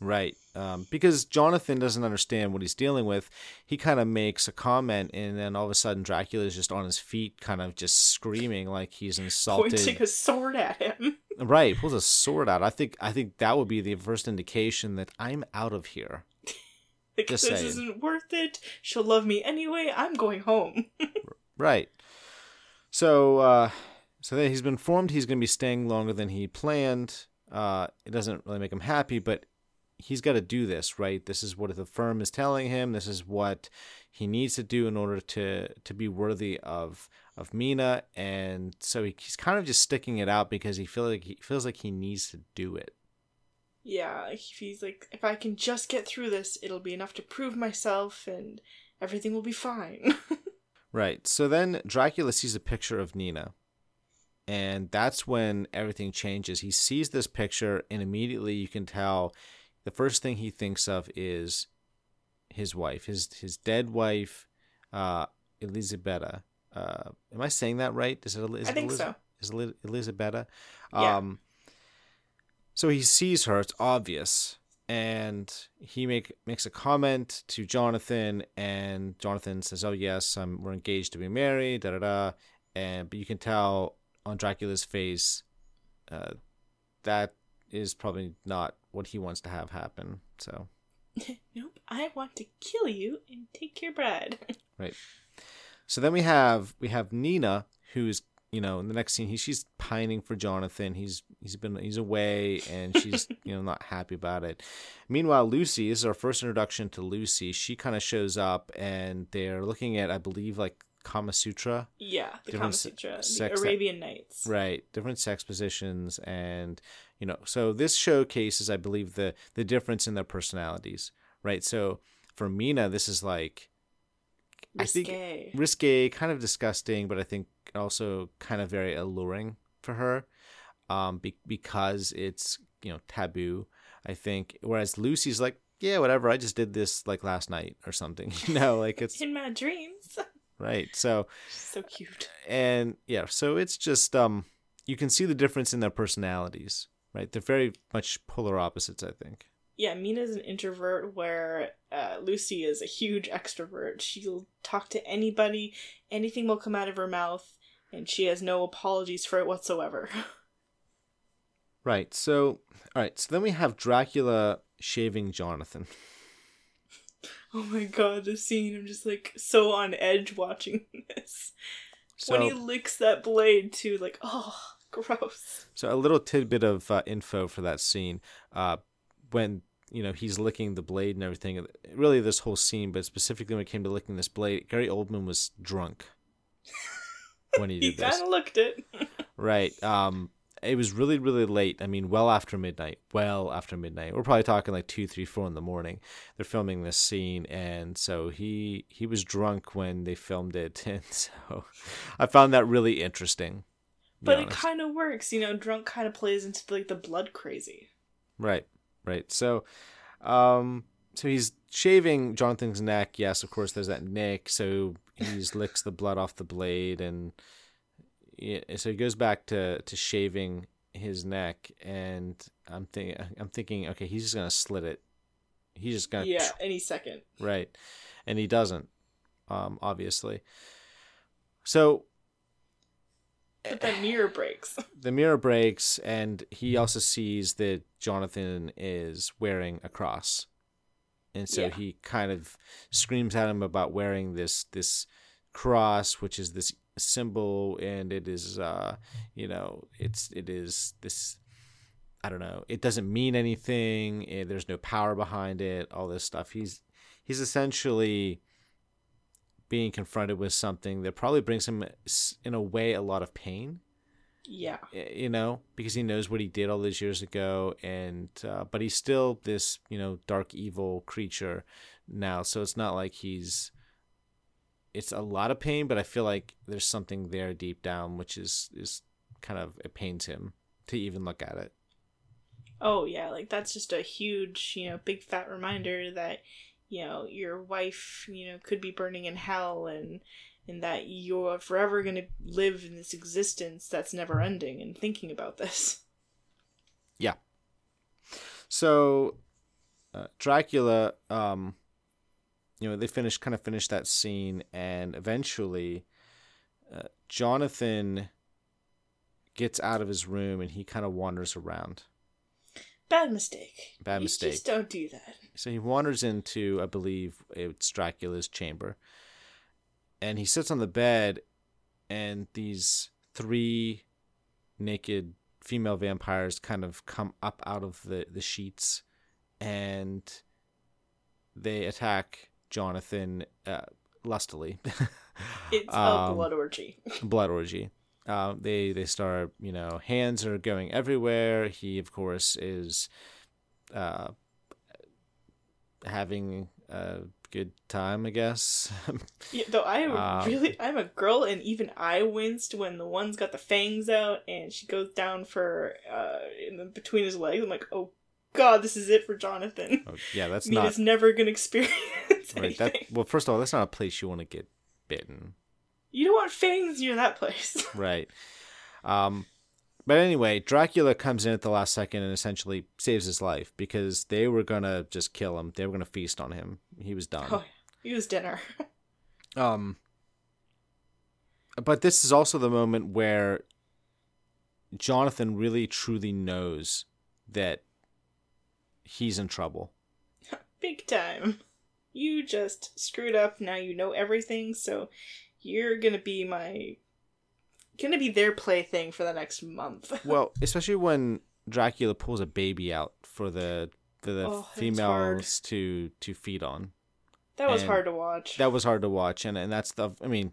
Right. Um, because Jonathan doesn't understand what he's dealing with. He kind of makes a comment and then all of a sudden Dracula is just on his feet, kind of just screaming like he's insulted. Pointing a sword at him. Right. Pulls a sword out. I think, I think that would be the first indication that I'm out of here. Like, Just this saying. isn't worth it. She'll love me anyway. I'm going home. Right. So, uh, so then he's been informed he's going to be staying longer than he planned. Uh, it doesn't really make him happy, but he's got to do this, right? This is what the firm is telling him. This is what he needs to do in order to to be worthy of of Mina, and so he, he's kind of just sticking it out because he feels like he feels like he needs to do it. yeah, he's like, if I can just get through this, it'll be enough to prove myself and everything will be fine. Right. So then Dracula sees a picture of Mina. And that's when everything changes. He sees this picture, and immediately you can tell the first thing he thinks of is his wife, his his dead wife, uh, Elisabetta. Uh, am I saying that right? Is it? Is I it think so. Is it Elisabetta? Yeah. Um, so he sees her. It's obvious, and he make makes a comment to Jonathan, and Jonathan says, "Oh yes, I'm, we're engaged to be married." Da da da. And but you can tell on Dracula's face uh, that is probably not what he wants to have happen. So nope, I want to kill you and take your bride. right. So then we have we have Mina, who's you know in the next scene he she's pining for Jonathan. He's he's been he's away and she's you know not happy about it. Meanwhile, Lucy this is our first introduction to Lucy. She kind of shows up and they're looking at I believe like Kama Sutra. Yeah, the Different Kama se- Sutra, the Arabian Nights. Right, different sex positions, and you know, so this showcases, I believe, the the difference in their personalities. Right, so for Mina, this is like I think- Risque. risque, kind of disgusting, but I think also kind of very alluring for her, um, be- because it's you know taboo. I think, whereas Lucy's like, yeah, whatever, I just did this like last night or something. You know, like it's In my dreams. right. So so cute. and yeah so it's just um you can see the difference in their personalities right they're very much polar opposites i think Yeah, Mina's an introvert where uh, Lucy is a huge extrovert. She'll talk to anybody, anything will come out of her mouth, and she has no apologies for it whatsoever. right so all right so then we have dracula shaving jonathan oh my god, this scene, I'm just like so on edge watching this. so when he licks that blade too, like, oh, gross. so a little tidbit of uh, info for that scene uh when you know he's licking the blade and everything really this whole scene but specifically when it came to licking this blade gary oldman was drunk when he He did this kind of looked it. Right. Um, it was really, really late. I mean, well after midnight. Well after midnight. We're probably talking like two, three, four in the morning. They're filming this scene, and so he he was drunk when they filmed it, and so I found that really interesting. But it kind of works, you know. Drunk kind of plays into like the blood crazy. Right, right. So, um, so he's shaving Jonathan's neck. Yes, of course. There's that nick. So he licks the blood off the blade, and yeah, so he goes back to to shaving his neck. And I'm thinking, I'm thinking, okay, he's just gonna slit it. He's just gonna Yeah, any second. right, and he doesn't, um, obviously. So But that mirror breaks. the mirror breaks and he also sees that Jonathan is wearing a cross. And so Yeah. he kind of screams at him about wearing this this cross which is this symbol and it is uh you know it's it is this I don't know it doesn't mean anything eh, there's no power behind it all this stuff he's he's essentially being confronted with something that probably brings him in a way a lot of pain Yeah. you know, because he knows what he did all those years ago, and uh, but he's still this, you know, dark evil creature now. So it's not like he's. It's a lot of pain, but I feel like there's something there deep down, which is is kind of it pains him to even look at it. Oh yeah, like that's just a huge, you know, big fat reminder that, you know, your wife, you know, could be burning in hell and and that you're forever gonna live in this existence that's never ending and thinking about this. Yeah. So, uh, Dracula, um, you know, they finish kind of finish that scene, and eventually, uh, Jonathan gets out of his room and he kind of wanders around. Bad mistake. Bad You mistake. Just don't do that. So he wanders into, I believe, it's Dracula's chamber, and he sits on the bed, and these three naked female vampires kind of come up out of the the sheets, and they attack Jonathan uh, lustily. It's a Um, blood orgy. blood orgy. Uh, they they start, you know, hands are going everywhere. He, of course, is uh, having a good time, I guess. Yeah, though I Um, really, I'm a girl, and even I winced when the one's got the fangs out, and she goes down for uh in the, between his legs. I'm like, oh god, this is it for Jonathan. Oh, yeah, that's Mina's not never gonna experience right. That well, first of all, that's not a place you want to get bitten, You don't want fangs near that place. right? Um, but anyway, Dracula comes in at the last second and essentially saves his life because they were gonna just kill him. They were gonna feast on him. He was done. oh, was dinner. Um, but this is also the moment where Jonathan really truly knows that he's in trouble. Big time. You just screwed up. Now you know everything, so you're gonna be my. gonna be their plaything for the next month. Well, especially when Dracula pulls a baby out for the for the Oh, females to to feed on. that was and hard to watch. That was hard to watch, and and that's the. I mean,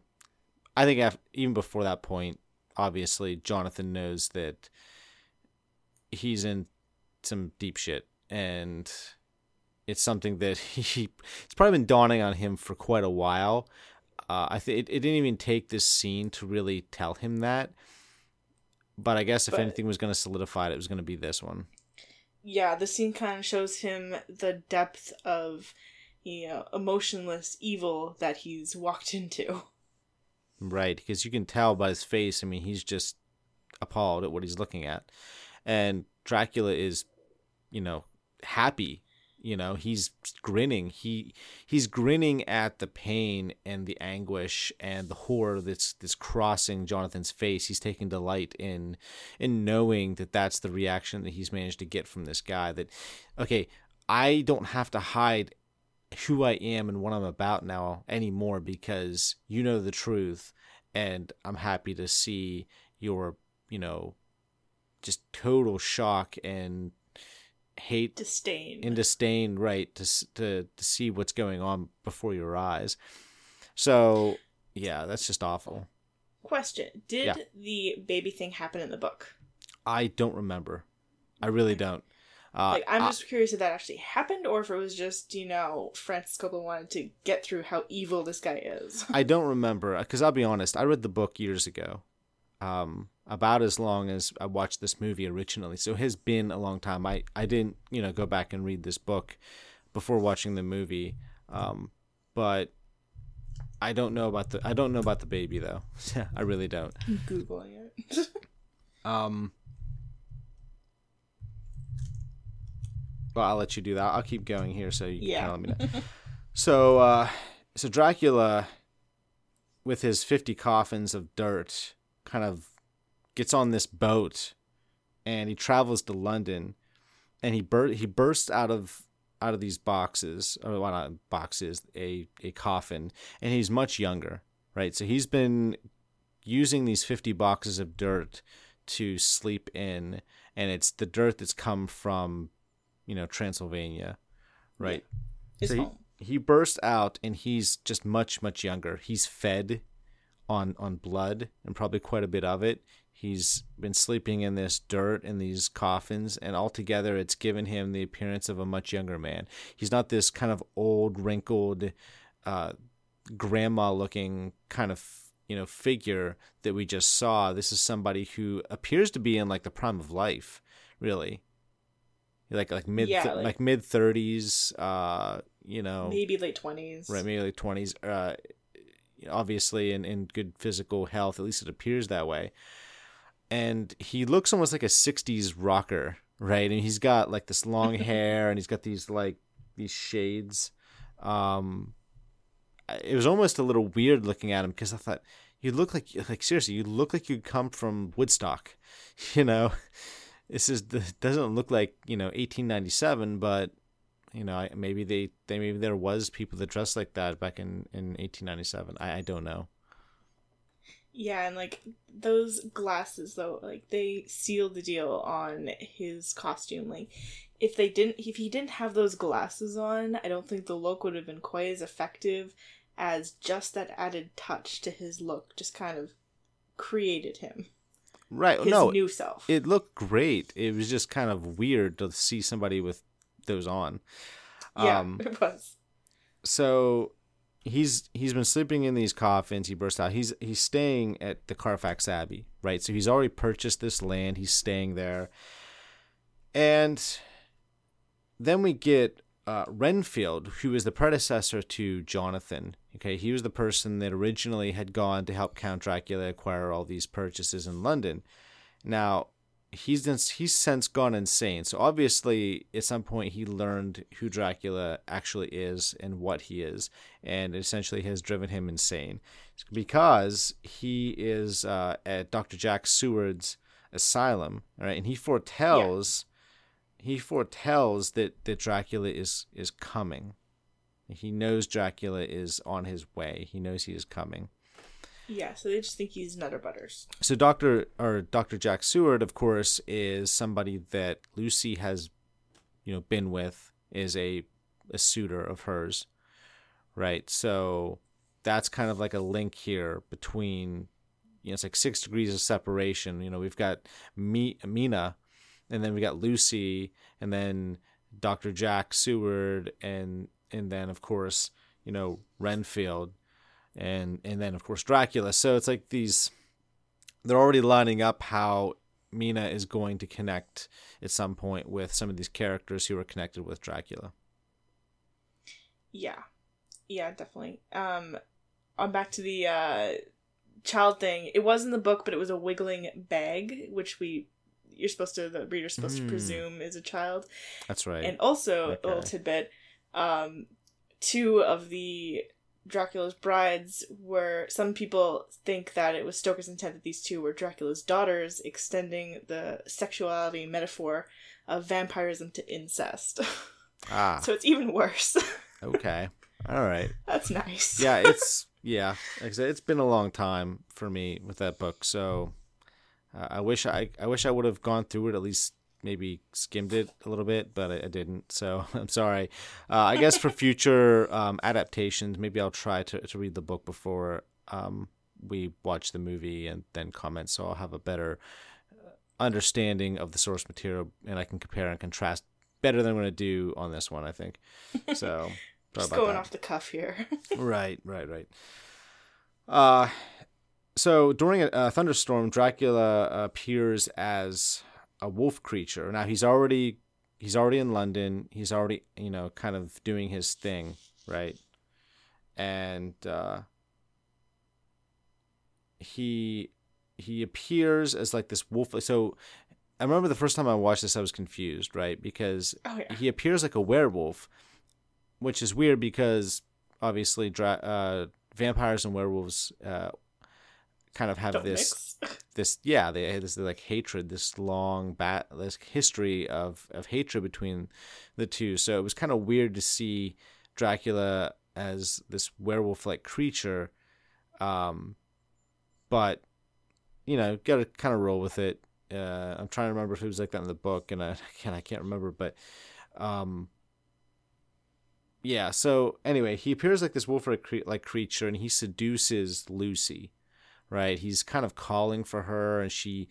I think af even before that point, obviously Jonathan knows that he's in some deep shit, and it's something that he it's probably been dawning on him for quite a while. Uh, I think it, it didn't even take this scene to really tell him that. But I guess if But- anything was going to solidify it, it was going to be this one. yeah, the scene kind of shows him the depth of, you know, emotionless evil that he's walked into. Right, because you can tell by his face. I mean, he's just appalled at what he's looking at, and Dracula is, you know, happy. You know, he's grinning. He he's grinning at the pain and the anguish and the horror that's that's crossing Jonathan's face. He's taking delight in in knowing that that's the reaction that he's managed to get from this guy. That okay, I don't have to hide who I am and what I'm about now anymore because you know the truth and I'm happy to see your, you know, just total shock and hate Disdain. and disdain, right, to to to see what's going on before your eyes. So, yeah, that's just awful. Question: Did Yeah. the baby thing happen in the book? I don't remember. I really don't. Uh, Like, I'm I- just curious if that actually happened, or if it was just you know Francis Coppola wanted to get through how evil this guy is. I don't remember because I'll be honest. I read the book years ago, um, about as long as I watched this movie originally. So it has been a long time. I I didn't you know go back and read this book before watching the movie, um, but I don't know about the I don't know about the baby though. I really don't. Googling it. Um, well, I'll let you do that. I'll keep going here so you Yeah. kinda let me know. So, uh, so Dracula, with his fifty coffins of dirt, kind of gets on this boat, and he travels to London, and he bur- he bursts out of out of these boxes, or well, not boxes, a a coffin, and he's much younger, right? So he's been using these fifty boxes of dirt to sleep in, and it's the dirt that's come from, you know, Transylvania, right? His So he- he bursts out and he's just much much younger he's fed on on blood and probably quite a bit of it he's been sleeping in this dirt in these coffins and altogether it's given him the appearance of a much younger man. He's not this kind of old wrinkled uh grandma looking kind of you know figure that we just saw. This is somebody who appears to be in like the prime of life really. Like like mid Yeah, like, like- mid 30s uh you know. Maybe late twenties. right maybe like 20s uh obviously in, in good physical health at least it appears that way and he looks almost like a 60s rocker right? And he's got like this long hair and he's got these like these shades. Um it was almost a little weird looking at him because i thought you look like like seriously you look like you come from woodstock you know? This is doesn't look like you know 1897 but you know maybe they, they maybe there was people that dressed like that back in in 1897 i, I don't know Yeah, and like those glasses though, like they sealed the deal on his costume. Like if they didn't if he didn't have those glasses on, I don't think the look would have been quite as effective as just that added touch to his look just kind of created him. right His no new self. it looked great it was just kind of weird to see somebody with those on yeah, um it was. so he's he's been sleeping in these coffins. He burst out. He's he's staying at the carfax abbey right? So he's already purchased this land. He's staying there. And then we get uh, renfield who is the predecessor to jonathan okay? He was the person that originally had gone to help count dracula acquire all these purchases in london. Now he's since he's since gone insane. So obviously, at some point, he learned who Dracula actually is and what he is, and essentially has driven him insane because he is uh, at Dr. Jack Seward's asylum, right, and he foretells he foretells that that Dracula is is coming. He knows Dracula is on his way. He knows he is coming. Yeah, so they just think he's Nutter Butters. So Doctor or Doctor Jack Seward, of course, is somebody that Lucy has, you know, been with. Is a a suitor of hers, right? So that's kind of like a link here between, you know, it's like six degrees of separation. You know, we've got Me- Mina, and then we got Lucy, and then Doctor Jack Seward, and and then of course, you know, Renfield and and then of course Dracula. So it's like these they're already lining up how Mina is going to connect at some point with some of these characters who are connected with Dracula. Yeah. Yeah, definitely. Um on back to the uh child thing. It was in the book, but it was a wiggling bag, which we you're supposed to the reader's supposed Mm. to presume is a child. That's right. And also, Okay. a little tidbit, um, two of the Dracula's brides were. Some people think that it was Stoker's intent that these two were Dracula's daughters, extending the sexuality metaphor of vampirism to incest. ah, so it's even worse. okay. All right. That's nice. Yeah, it's yeah. Like I said, it's been a long time for me with that book, so uh, I wish I I wish I would have gone through it at least maybe skimmed it a little bit, but I, I didn't. So I'm sorry. Uh, I guess for future um, adaptations, maybe I'll try to to read the book before um, we watch the movie and then comment, so I'll have a better uh, understanding of the source material and I can compare and contrast better than I'm going to do on this one. I think so. Just going that. off the cuff here. Right, right, right. Uh, so during a, a thunderstorm, Dracula appears as a wolf creature. Now he's already he's already in London. He's already you know kind of doing his thing, right? And uh, he he appears as like this wolf. So I remember the first time I watched this, I was confused, right? Because oh yeah. he appears like a werewolf, which is weird because obviously dra- uh, vampires and werewolves uh, kind of have Don't this mix. this yeah they this like hatred this long bat this history of of hatred between the two. So it was kind of weird to see Dracula as this werewolf like creature um but you know gotta kind of roll with it. Uh I'm trying to remember if it was like that in the book and I can't I can't remember but um yeah so anyway he appears like this wolf like creature and he seduces Lucy right? He's kind of calling for her, and she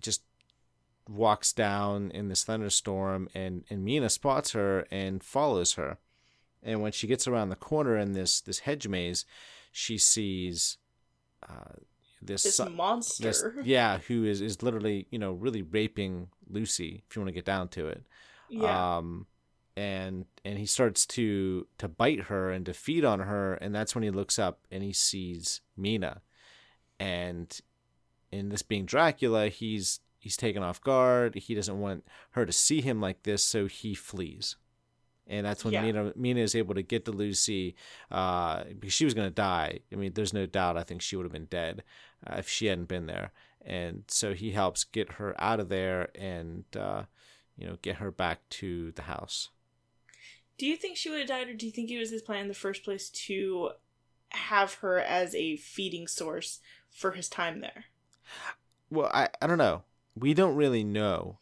just walks down in this thunderstorm, and, and Mina spots her and follows her. And when she gets around the corner in this this hedge maze, she sees uh, this this su- monster. this- yeah, who is is literally you know really raping Lucy. If you want to get down to it, yeah. um, and and he starts to to bite her and to feed on her, and that's when he looks up and he sees Mina, and in this being Dracula, he's he's taken off guard. He doesn't want her to see him like this, so he flees. And that's when Yeah. Mina Mina is able to get to Lucy, uh, because she was gonna die. I mean, there's no doubt. I think she would have been dead uh, if she hadn't been there. And so he helps get her out of there and uh, you know get her back to the house. Do you think she would have died, or do you think it was his plan in the first place to have her as a feeding source for his time there? Well, I, I don't know. We don't really know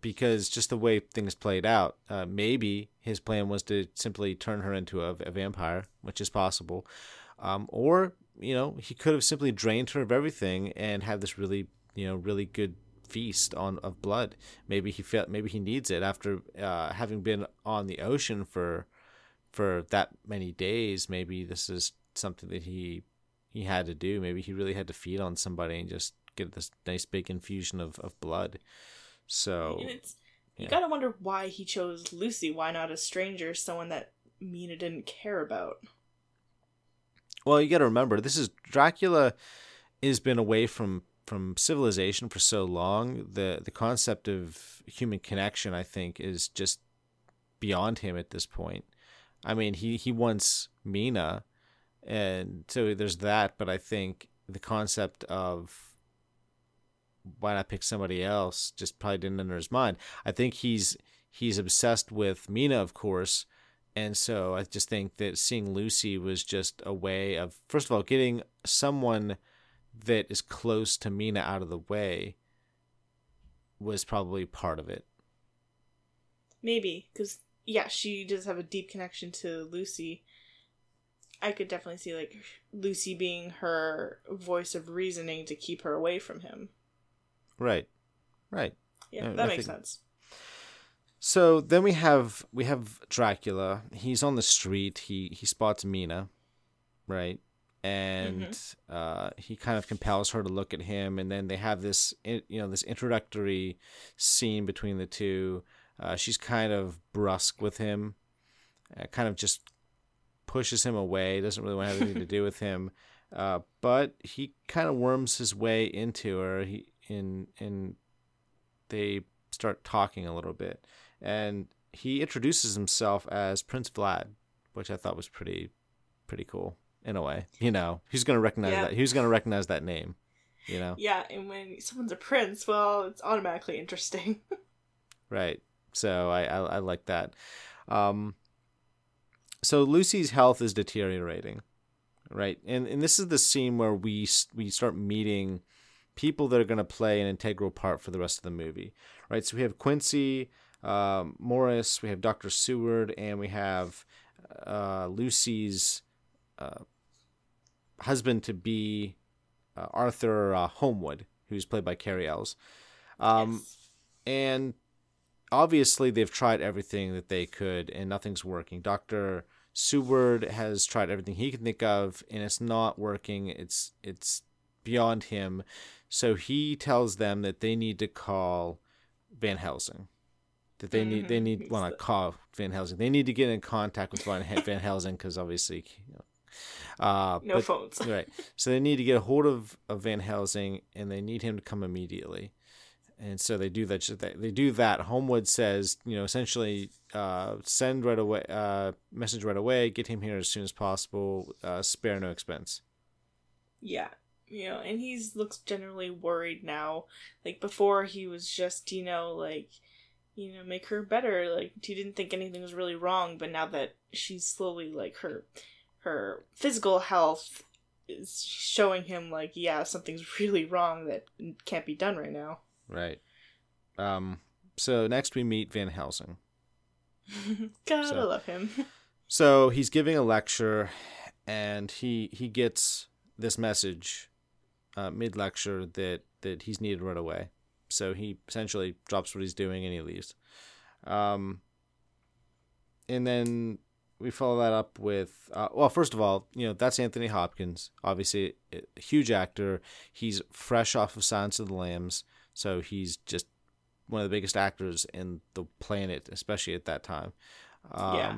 because just the way things played out. Uh, maybe his plan was to simply turn her into a, a vampire, which is possible. Um, or, you know, he could have simply drained her of everything and had this really, you know, really good feast on of blood. Maybe he felt maybe he needs it after uh, having been on the ocean for for that many days. Maybe this is something that he he had to do. Maybe he really had to feed on somebody and just get this nice big infusion of, of blood. So you yeah. gotta wonder why he chose Lucy. Why not a stranger, someone that Mina didn't care about? well, you got to remember this is Dracula has been away from from civilization for so long. The the concept of human connection, I think, is just beyond him at this point. I mean, he he wants Mina, and so there's that. But I think the concept of why not pick somebody else just probably didn't enter his mind. I think he's he's obsessed with Mina, of course. And so I just think that seeing Lucy was just a way of, first of all, getting someone that is close to Mina out of the way was probably part of it. Maybe, because, yeah, she does have a deep connection to Lucy. I could definitely see, like, Lucy being her voice of reasoning to keep her away from him. Right. Right. Yeah, that makes think- sense. So then we have we have Dracula. He's on the street. He he spots Mina, right? And uh, he kind of compels her to look at him, and then they have this you know this introductory scene between the two. Uh, she's kind of brusque with him, uh, kind of just pushes him away. Doesn't really want to have anything to do with him, uh, but he kind of worms his way into her. He in in they start talking a little bit and he introduces himself as Prince Vlad, which I thought was pretty pretty cool in a way. You know, who's gonna recognize Yeah. that? Who's gonna recognize that name? You know, Yeah, and when someone's a prince, well, it's automatically interesting. right? So I I, I like that. Um, so Lucy's health is deteriorating, right? And and this is the scene where we we start meeting people that are going to play an integral part for the rest of the movie, right? So we have Quincy, um, Morris, we have Doctor Seward, and we have uh, Lucy's uh, husband to be uh, Arthur uh, Holmwood, who's played by Cary Elwes. Um, Yes. and obviously they've tried everything that they could and nothing's working dr seward has tried everything he can think of and it's not working it's it's beyond him so he tells them that they need to call van helsing that they need they Mhm. need well not call van helsing they need to get in contact with van, van helsing because obviously you know, uh No but- phones. right. So they need to get a hold of, of Van Helsing, and they need him to come immediately. And so they do that. They do that. Holmwood says, you know, essentially, uh, send right away, uh, message right away, get him here as soon as possible, uh, spare no expense. Yeah. You know, and he's looks generally worried now. Like before he was just, you know, like you know, make her better. Like he didn't think anything was really wrong, but now that she's slowly like her her physical health is showing him like, yeah, something's really wrong that can't be done right now. Right. Um. So next we meet Van Helsing. Gotta So- love him. So he's giving a lecture, and he he gets this message uh, mid lecture that that he's needed right away. So he essentially drops what he's doing and he leaves. Um, and then we follow that up with uh, well, first of all, you know that's Anthony Hopkins, obviously a a huge actor. He's fresh off of Silence of the Lambs, so he's just one of the biggest actors in the planet, especially at that time. Um, Yeah.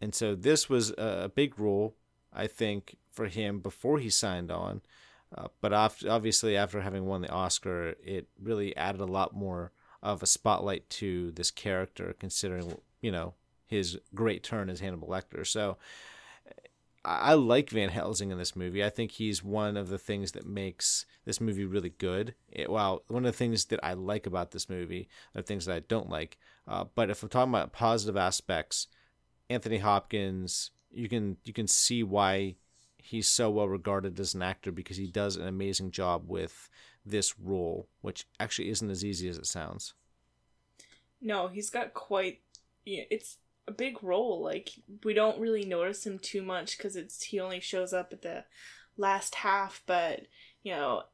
And so this was a big role, I think, for him before he signed on. Uh, but obviously, after having won the Oscar, it really added a lot more of a spotlight to this character, considering you know his great turn as Hannibal Lecter. So I, like Van Helsing in this movie. I think he's one of the things that makes this movie really good. It, well, one of the things that I like about this movie are things that I don't like. Uh, but if I'm talking about positive aspects, Anthony Hopkins, you can you can see why he's so well regarded as an actor because he does an amazing job with this role, which actually isn't as easy as it sounds. No, he's got quite. Yeah, it's a big role. Like we don't really notice him too much because it's he only shows up at the last half. But you know,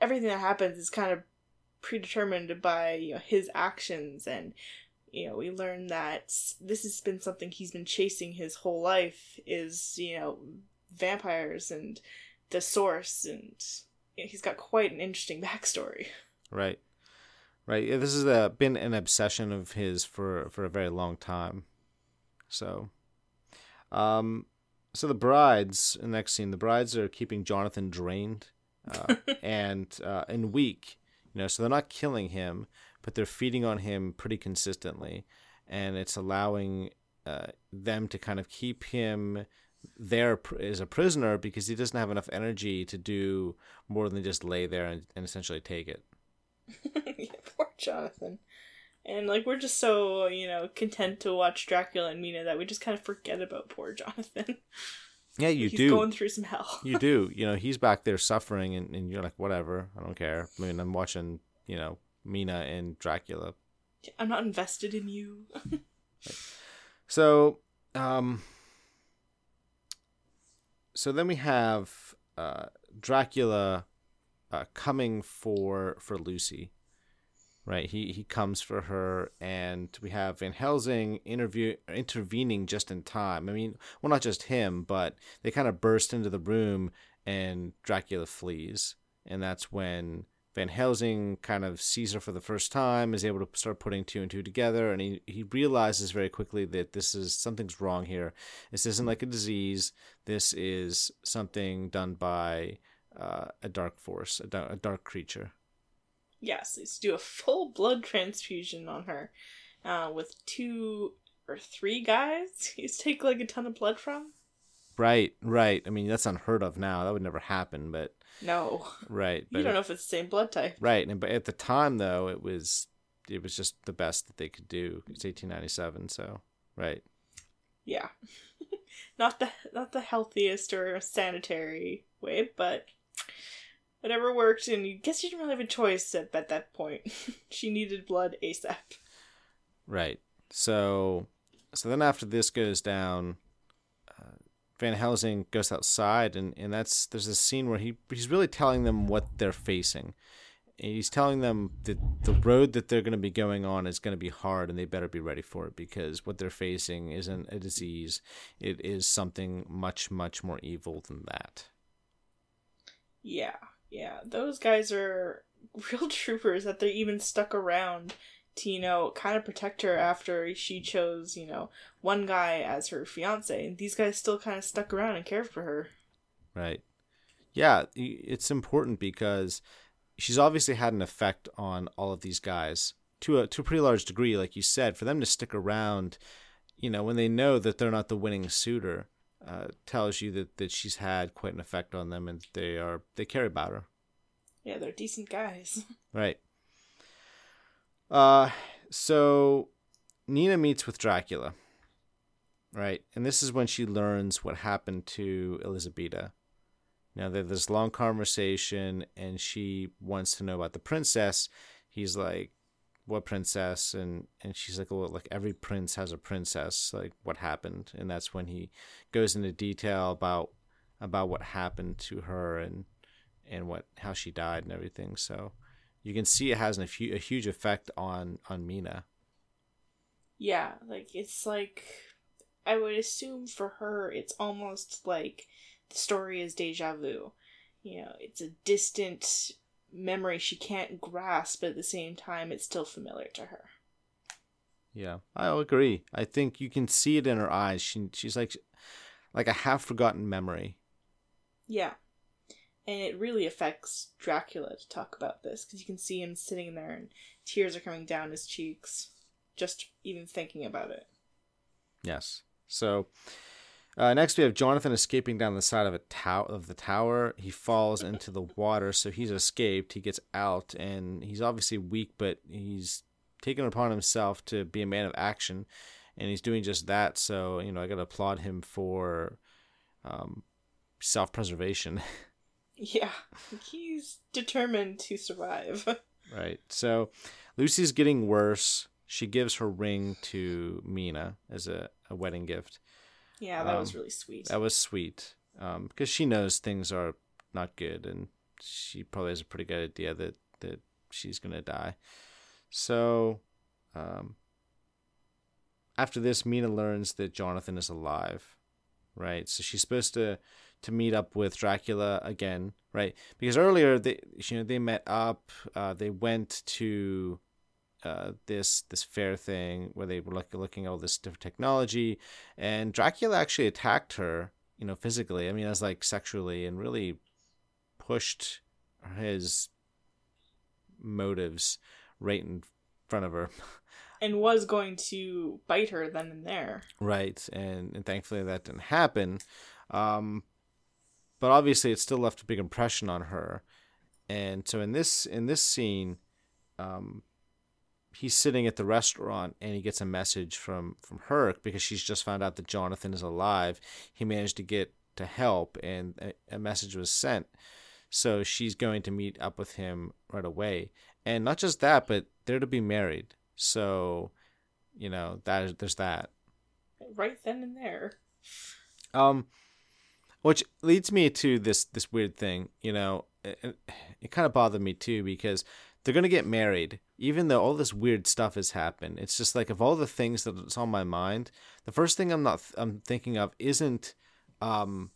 everything that happens is kind of predetermined by you know his actions, and you know we learn that this has been something he's been chasing his whole life. Is you know vampires and the source, and you know, he's got quite an interesting backstory. Right. Right. Yeah, this has been an obsession of his for for a very long time. So, um, so the brides. The next scene, the brides are keeping Jonathan drained, uh, and uh, and weak. You know, so they're not killing him, but they're feeding on him pretty consistently, and it's allowing uh, them to kind of keep him there as a prisoner because he doesn't have enough energy to do more than just lay there and, and essentially take it. yeah, poor Jonathan. And like we're just so, you know, content to watch Dracula and Mina that we just kind of forget about poor Jonathan. Yeah, you He's do. going through some hell. you do. You know, he's back there suffering, and, and you're like, whatever, I don't care. I mean, I'm watching, you know, Mina and Dracula. I'm not invested in you. So, um, so then we have uh, Dracula uh, coming for for Lucy, right? He he comes for her, and we have Van Helsing interview intervening just in time. I mean, well, not just him, but they kind of burst into the room, and Dracula flees, and that's when Van Helsing kind of sees her for the first time, is able to start putting two and two together, and he, he realizes very quickly that this is something's wrong here. This isn't like a disease. This is something done by uh, a dark force, a, da- a dark creature. Yes, he's do a full blood transfusion on her, uh, with two or three guys. He's take like a ton of blood from. Right, right. I mean, that's unheard of now. That would never happen, but No, right. But you don't know if it's the same blood type. Right, and but at the time though, it was it was just the best that they could do. It's 1897, so right. Yeah, not the not the healthiest or sanitary way, but whatever worked. And you guess you didn't really have a choice at, at that point. she needed blood ASAP. Right. So, so then after this goes down, uh, Van Helsing goes outside, and, and that's there's this scene where he he's really telling them what they're facing. And he's telling them that the road that they're going to be going on is going to be hard, and they better be ready for it because what they're facing isn't a disease; it is something much much more evil than that. Yeah, yeah, those guys are real troopers that they even stuck around to you know kind of protect her after she chose you know one guy as her fiance and these guys still kind of stuck around and cared for her Right. Yeah, it's important because she's obviously had an effect on all of these guys to a to a pretty large degree, like you said. For them to stick around, you know, when they know that they're not the winning suitor, uh, tells you that, that she's had quite an effect on them, and they are they care about her. yeah they're decent guys Right. Uh, so Nina meets with Dracula. Right, and this is when she learns what happened to Elisabetta. Now they have this long conversation, and she wants to know about the princess. He's like, "What princess?" and and she's like, "Well, like every prince has a princess. Like, what happened?" And that's when he goes into detail about about what happened to her and and what how she died and everything. So you can see it has an, a, hu- a huge effect on on Mina. yeah like it's like i would assume for her it's almost like the story is deja vu you know it's a distant memory she can't grasp but at the same time it's still familiar to her Yeah, I agree. I think you can see it in her eyes. She she's like like a half forgotten memory. Yeah. And it really affects Dracula to talk about this because you can see him sitting there and tears are coming down his cheeks just even thinking about it. Yes. So uh, next we have Jonathan escaping down the side of a tower of the tower. He falls into the water, so he's escaped. He gets out, and he's obviously weak, but he's taken upon himself to be a man of action, and he's doing just that. So you know, I got to applaud him for um, self-preservation. Yeah. He's determined to survive. Right. So Lucy's getting worse. She gives her ring to Mina as a, a wedding gift. Yeah, that was Um, really sweet. That was sweet um, because she knows things are not good and she probably has a pretty good idea that, that she's going to die. So um, after this, Mina learns that Jonathan is alive. Right. So she's supposed to to meet up with Dracula again, right? Because earlier they you know they met up, uh, they went to uh, this this fair thing where they were like looking at all this different technology, and Dracula actually attacked her, you know, physically. I mean, as like sexually, and really pushed his motives right in front of her. and was going to bite her then and there. Right, and and thankfully that didn't happen. Um, but obviously, it still left a big impression on her. And so in this in this scene, um, he's sitting at the restaurant and he gets a message from from Herc because she's just found out that Jonathan is alive. He managed to get to help, and a, a message was sent. So she's going to meet up with him right away, and not just that, but they're to be married. So, you know that there's that. Right then and there. Um, which leads me to this this weird thing. You know, it, it kind of bothered me too because they're gonna get married, even though all this weird stuff has happened. It's just like of all the things that's on my mind, the first thing I'm not I'm thinking of isn't, um,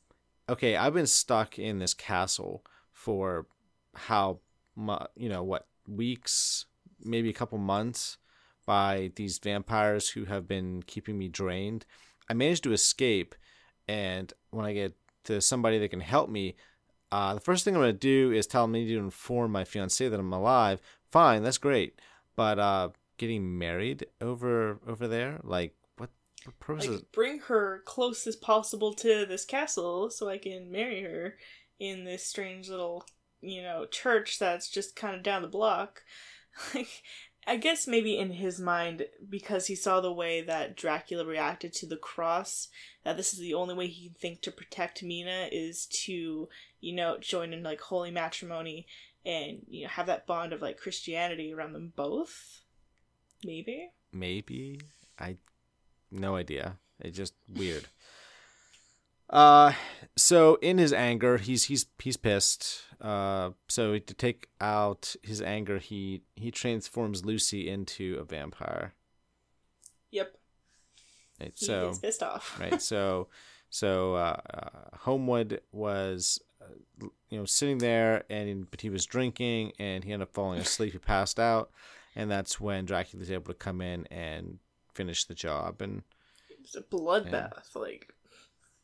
okay, I've been stuck in this castle for how, you know, what weeks, maybe a couple months, by these vampires who have been keeping me drained. I managed to escape, and when I get to somebody that can help me, uh, the first thing I'm going to do is tell me to inform my fiance that I'm alive. Fine, that's great. But uh, getting married over over there, like what, what purpose? Like, bring her close as possible to this castle so I can marry her in this strange little, you know, church that's just kind of down the block. Like, I guess maybe in his mind, because he saw the way that Dracula reacted to the cross, that this is the only way he can think to protect Mina is to, you know, join in like holy matrimony and you know have that bond of like Christianity around them both. Maybe. Maybe I, no idea. It's just weird. Uh, so in his anger, he's he's he's pissed. Uh, so to take out his anger, he he transforms Lucy into a vampire. Yep. Right, he so pissed off. right. So so uh, uh, Holmwood was you know sitting there and but he was drinking and he ended up falling asleep. he passed out, and that's when Dracula was able to come in and finish the job and. it's a bloodbath, like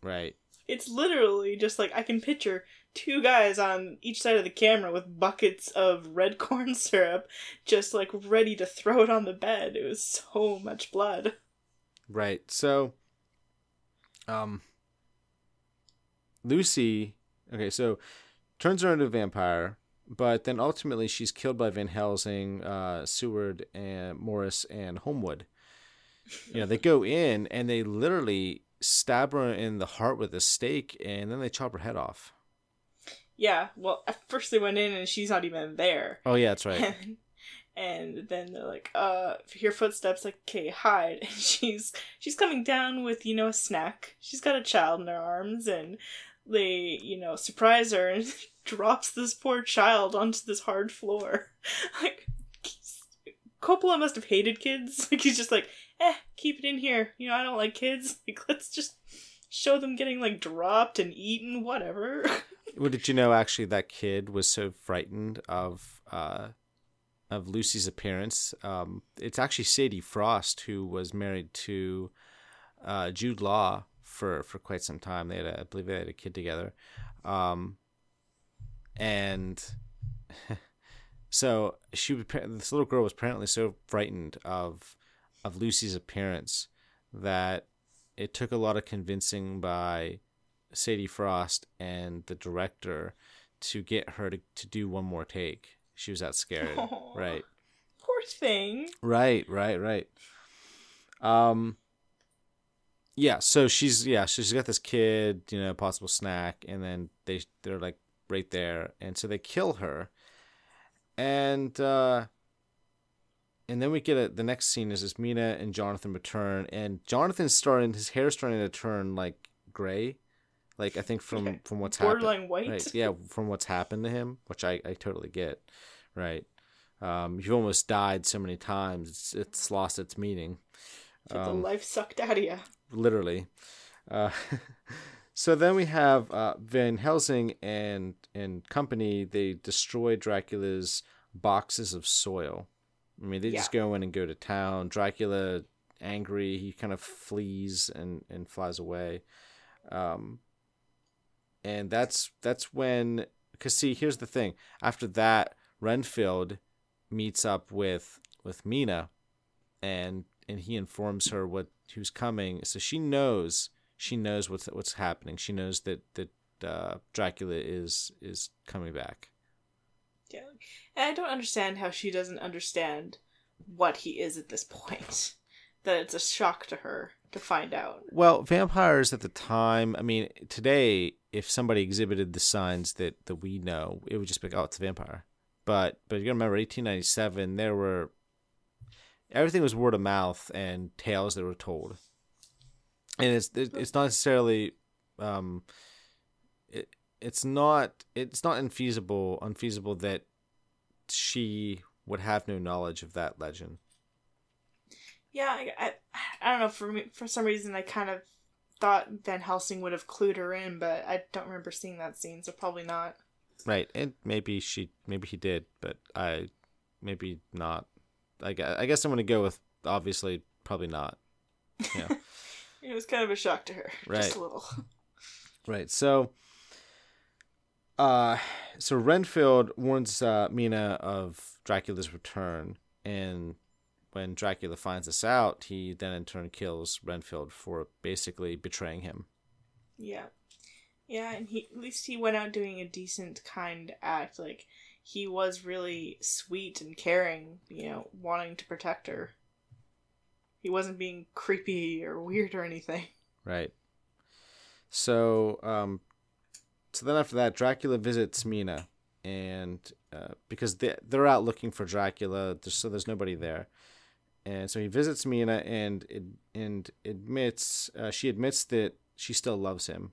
Right. It's literally just like I can picture two guys on each side of the camera with buckets of red corn syrup just like ready to throw it on the bed. It was so much blood. Right. So um Lucy okay, so turns her into a vampire, but then ultimately she's killed by Van Helsing, uh, Seward and Morris and Holmwood. You know, they go in and they literally stab her in the heart with a stake, and then they chop her head off. Yeah, well, at first they went in and she's not even there. Oh yeah, that's right. And, and then they're like, "Uh, hear footsteps." Like, okay, hide. And she's she's coming down with you know a snack. She's got a child in her arms, and they you know surprise her and drops this poor child onto this hard floor. like, Coppola must have hated kids. Like he's just like, eh, keep it in here. You know, I don't like kids. Like, let's just show them getting like dropped and eaten, whatever. well, did you know actually that kid was so frightened of uh of Lucy's appearance? Um, it's actually Sadie Frost who was married to uh, Jude Law for for quite some time. They had, a, I believe, they had a kid together, um, and. so she this little girl was apparently so frightened of of Lucy's appearance that it took a lot of convincing by Sadie Frost and the director to get her to, to do one more take. She was that scared. Aww, right. Poor thing. Right, right, right. Um yeah, so she's yeah, she's got this kid, you know, possible snack, and then they they're like right there, and so they kill her, and uh, and then we get a, the next scene is this Mina and Jonathan return, and Jonathan's starting his hair's starting to turn like gray, like I think from yeah, from what's happened. white. Right? Yeah, from what's happened to him, which I I totally get. Right. Um, you've almost died so many times; it's, it's lost its meaning. Um, the life sucked out of you. Literally. Uh, so then we have uh, Van Helsing and and company. They destroy Dracula's boxes of soil I mean, they yeah. just go in and go to town. Dracula, angry, he kind of flees and and flies away. Um, and that's that's when, cause see, here's the thing. After that, Renfield meets up with with Mina, and and he informs her what who's coming. So she knows she knows what's what's happening. She knows that that uh, Dracula is is coming back. Yeah. And I don't understand how she doesn't understand what he is at this point. That it's a shock to her to find out. Well, vampires at the time, I mean, today, if somebody exhibited the signs that, that we know, it would just be like, oh, it's a vampire. But but you gotta remember, 1897, there were everything was word of mouth and tales that were told, and it's it's not necessarily, um, it it's not it's not infeasible unfeasible that she would have no knowledge of that legend. Yeah, I, I, I don't know. For me, for some reason, I kind of thought Van Helsing would have clued her in, but I don't remember seeing that scene, so probably not. Right, and maybe she, maybe he did, but I, maybe not. I guess, I guess I'm gonna go with obviously probably not. Yeah, it was kind of a shock to her, right? Just a little. Right. So, uh, so Renfield warns uh, Mina of Dracula's return, and when Dracula finds this out, he then in turn kills Renfield for basically betraying him. Yeah. Yeah, and he at least he went out doing a decent kind act. Like he was really sweet and caring, you know, wanting to protect her. He wasn't being creepy or weird or anything. Right. So, um, so then after that, Dracula visits Mina, and uh, because they they're out looking for Dracula, so there's nobody there, and so he visits Mina and and admits uh, she admits that she still loves him,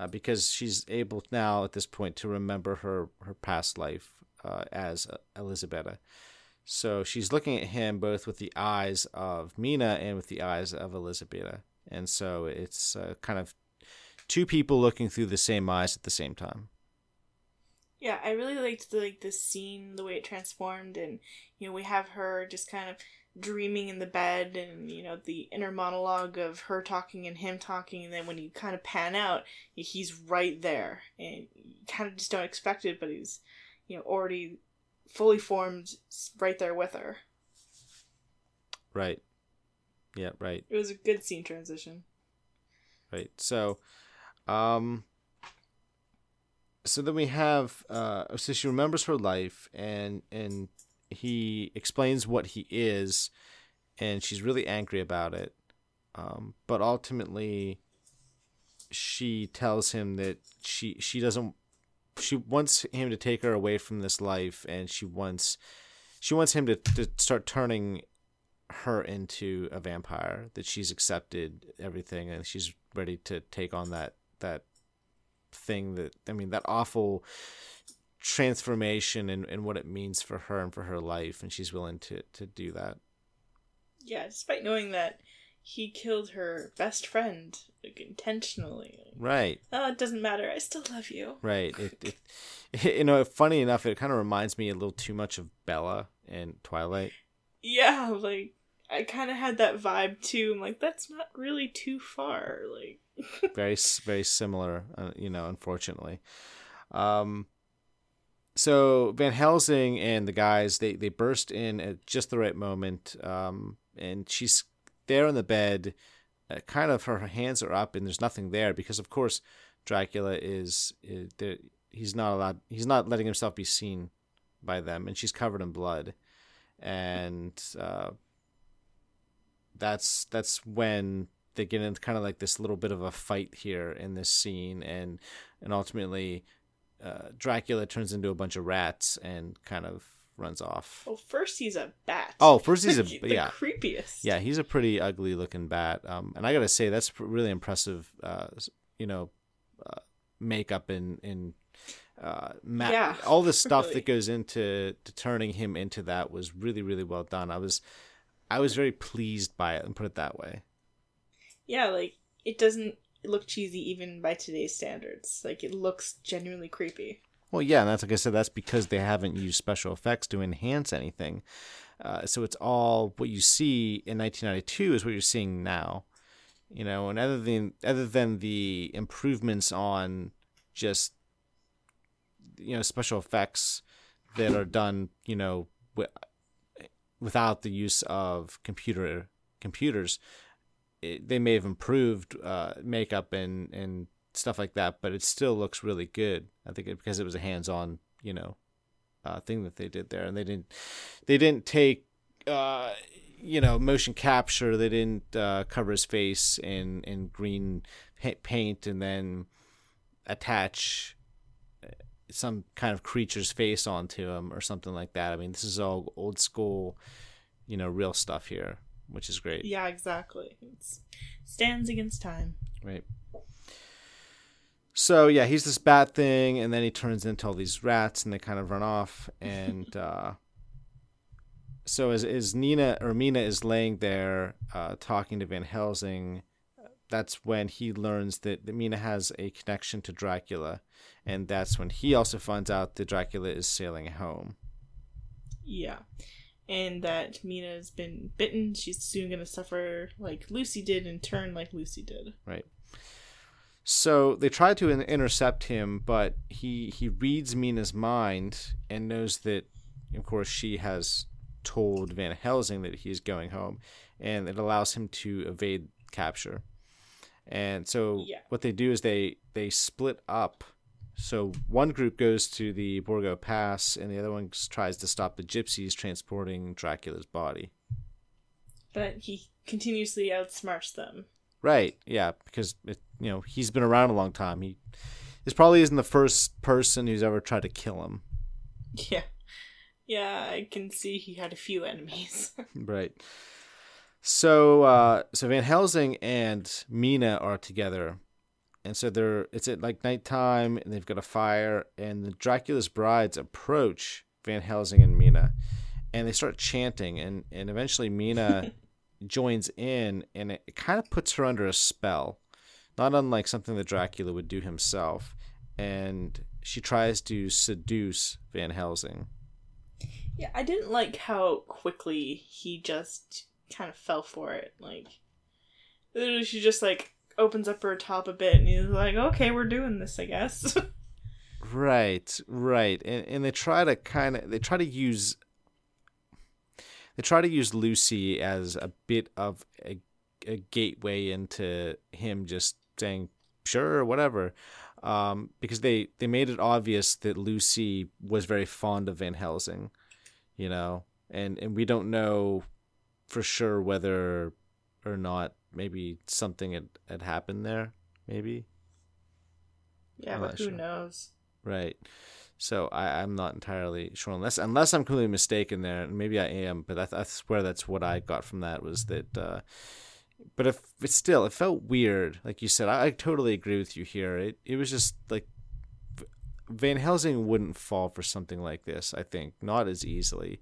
uh, because she's able now at this point to remember her her past life uh, as Elisabetta. So she's looking at him both with the eyes of Mina and with the eyes of Elisabetta, and so it's uh, kind of two people looking through the same eyes at the same time. Yeah, I really liked the like the scene, the way it transformed, and you know we have her just kind of dreaming in the bed and you know the inner monologue of her talking and him talking and then when you kind of pan out he's right there and you kind of just don't expect it but he's you know already fully formed right there with her. Right. Yeah right. It was a good scene transition. Right. So um so then we have uh so she remembers her life and and he explains what he is, and she's really angry about it. Um, but ultimately, she tells him that she she doesn't she wants him to take her away from this life, and she wants she wants him to, to start turning her into a vampire. That she's accepted everything, and she's ready to take on that that thing that I mean that awful transformation and, and what it means for her and for her life and she's willing to to do that yeah despite knowing that he killed her best friend like intentionally. Right. Oh it doesn't matter. I still love you. Right. It, it, you know funny enough it kind of reminds me a little too much of bella and twilight. Yeah like i kind of had that vibe too. I'm like that's not really too far like. Very very similar uh, you know unfortunately. Um so Van Helsing and the guys they they burst in at just the right moment, um, and she's there on the bed, uh, kind of her hands are up and there's nothing there because of course Dracula is, is there, he's not allowed he's not letting himself be seen by them and she's covered in blood, and uh, that's that's when they get into kind of like this little bit of a fight here in this scene and and ultimately uh, Dracula turns into a bunch of rats and kind of runs off. Well, first he's a bat. Oh, first he's a the yeah creepiest. Yeah, he's a pretty ugly looking bat. Um, and I gotta say that's really impressive. Uh, you know, uh, makeup and and uh, ma- yeah, all the stuff really. that goes into to turning him into that was really really well done. I was I was very pleased by it and put it that way. Yeah, like it doesn't look cheesy even by today's standards. Like it looks genuinely creepy. Well, yeah, and that's like I said, that's because they haven't used special effects to enhance anything. Uh, so it's all what you see in 1992 is what you're seeing now. You know, and other than other than the improvements on just you know special effects that are done, you know, w- without the use of computer computers, they may have improved uh, makeup and and stuff like that, but it still looks really good. I think it, because it was a hands-on, you know, uh, thing that they did there, and they didn't they didn't take uh, you know, motion capture. They didn't uh, cover his face in in green paint and then attach uh, some kind of creature's face onto him or something like that. I mean, this is all old school, you know, real stuff here, which is great. Yeah, exactly. It stands against time. Right. So yeah, he's this bat thing, and then he turns into all these rats, and they kind of run off. And uh, so as as Nina or Mina is laying there uh, talking to Van Helsing, that's when he learns that, that Mina has a connection to Dracula, and that's when he also finds out that Dracula is sailing home. Yeah. And that Mina has been bitten. She's soon going to suffer like Lucy did and turn like Lucy did. Right. So they try to in- intercept him, but he he reads Mina's mind and knows that, of course, she has told Van Helsing that he is going home, and it allows him to evade capture. And so Yeah. what they do is they they split up. So one group goes to the Borgo Pass, and the other one tries to stop the gypsies transporting Dracula's body. But he continuously outsmarts them. Right. Yeah, because it, you know he's been around a long time. He this probably isn't the first person who's ever tried to kill him. Yeah. Yeah, I can see he had a few enemies. Right. So uh, so Van Helsing and Mina are together, and so they're it's at like nighttime, and they've got a fire, and the Dracula's brides approach Van Helsing and Mina, and they start chanting, and and eventually Mina joins in, and it, it kind of puts her under a spell, not unlike something that Dracula would do himself, and she tries to seduce Van Helsing. yeah, I didn't like how quickly he just kind of fell for it. Like, literally, she just like opens up her top a bit and he's like, okay, we're doing this, I guess. Right, right, and and they try to kind of they try to use they try to use Lucy as a bit of a, a gateway into him just saying sure whatever, um, because they they made it obvious that Lucy was very fond of Van Helsing, you know, and and we don't know for sure whether or not maybe something had, had happened there, maybe. yeah, I'm but who sure. knows? Right. So I, I'm not entirely sure unless unless I'm completely mistaken there, and maybe I am, but I, th- I swear that's what I got from that was that. Uh, but if it's still, it felt weird. Like you said, I, I totally agree with you here. It it was just like Van Helsing wouldn't fall for something like this. I think not as easily.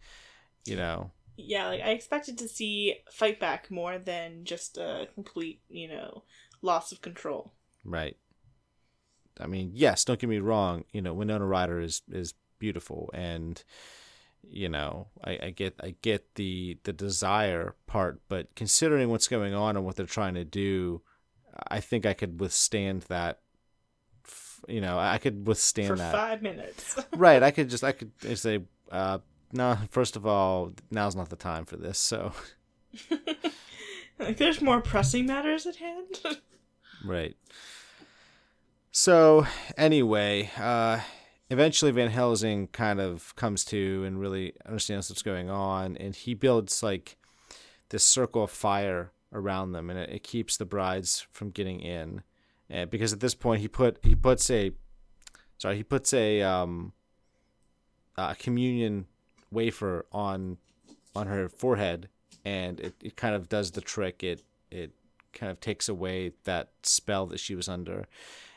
You know. Yeah, like I expected to see fight back more than just a complete, you know, loss of control. Right. I mean, yes, don't get me wrong, you know, Winona Ryder is is beautiful and you know, I, I get I get the the desire part, but considering what's going on and what they're trying to do, I think I could withstand that you know, I could withstand for that. five minutes. right, I could just I could say uh no, first of all, now's not the time for this. So, like, there's more pressing matters at hand. Right. So anyway, uh, eventually Van Helsing kind of comes to and really understands what's going on, and he builds like this circle of fire around them, and it, it keeps the brides from getting in. And because at this point he put he puts a sorry he puts a um a communion wafer on on her forehead, and it, it kind of does the trick. It it kind of takes away that spell that she was under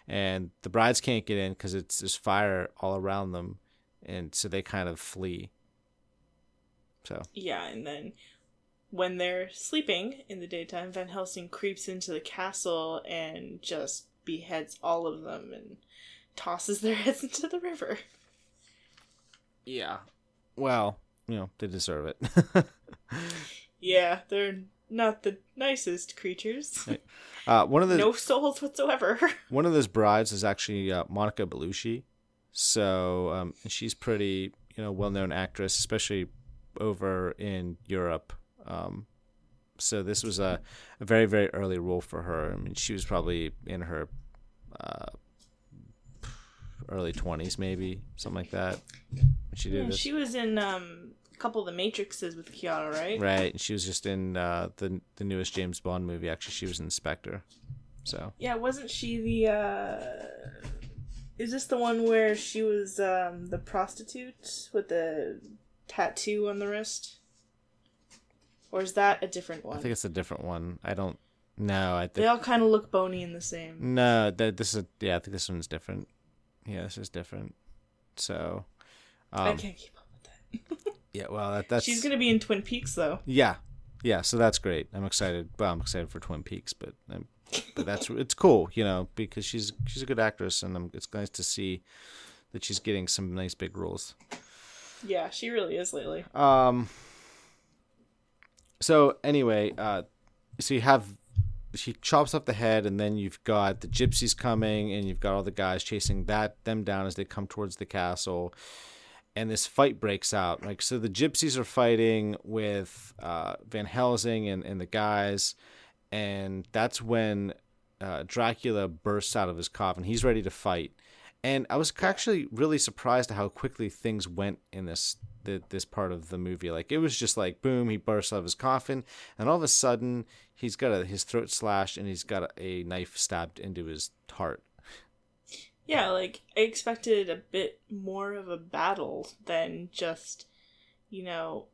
and the brides can't get in because it's there's fire all around them and so they kind of flee. So. Yeah, and then when they're sleeping in the daytime, Van Helsing creeps into the castle and just beheads all of them and tosses their heads into the river. yeah. Well you know they deserve it. Yeah, they're not the nicest creatures. uh, one of the no souls whatsoever. one of those brides is actually uh, Monica Bellucci. So um, she's pretty, you know, well-known actress, especially over in Europe. Um, so this was a, a very, very early role for her. I mean, she was probably in her uh, early twenties, maybe something like that. She did Yeah, this, she was in um, couple of the Matrixes with Keanu, right? Right. And she was just in uh, the the newest James Bond movie. Actually, she was an inspector. So Yeah, wasn't she the? uh Is this the one where she was um the prostitute with the tattoo on the wrist? Or is that a different one? I think it's a different one. I don't know. I They all kind of look bony and the same. no. That this is yeah. I think this one's different. Yeah, this is different. So, I um, can't keep up with that. yeah. Well, that, that's She's gonna be in Twin Peaks though. Yeah, yeah. So that's great. I'm excited. Well, I'm excited for Twin Peaks, but um, but that's it's cool, you know, because she's she's a good actress, and um, it's nice to see that she's getting some nice big roles. Yeah, she really is lately. Um. So anyway, uh, so you have she chops off the head, and then you've got the gypsies coming, and you've got all the guys chasing that them down as they come towards the castle, and this fight breaks out. Like so, the gypsies are fighting with uh, Van Helsing and and the guys, and that's when uh, Dracula bursts out of his coffin. He's ready to fight. And I was actually really surprised at how quickly things went in this this part of the movie. Like it was just like boom, he bursts out of his coffin, and all of a sudden he's got a, his throat slashed and he's got a, a knife stabbed into his heart. Yeah, like I expected a bit more of a battle than just, you know,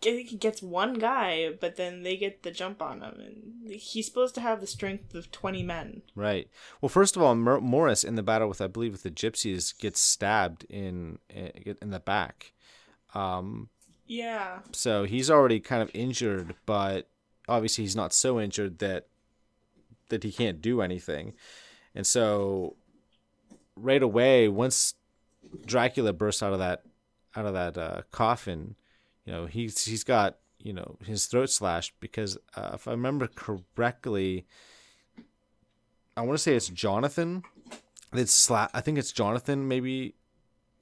I think he gets one guy, but then they get the jump on him, and he's supposed to have the strength of twenty men. Right. Well, first of all, Mor- Morris in the battle with I believe with the gypsies gets stabbed in in the back. Um, Yeah, so he's already kind of injured, but obviously he's not so injured that that he can't do anything. And so right away, once Dracula bursts out of that out of that uh, coffin, you know he's he's got you know his throat slashed because uh, if I remember correctly, I want to say it's Jonathan. It's sla- I think it's Jonathan. Maybe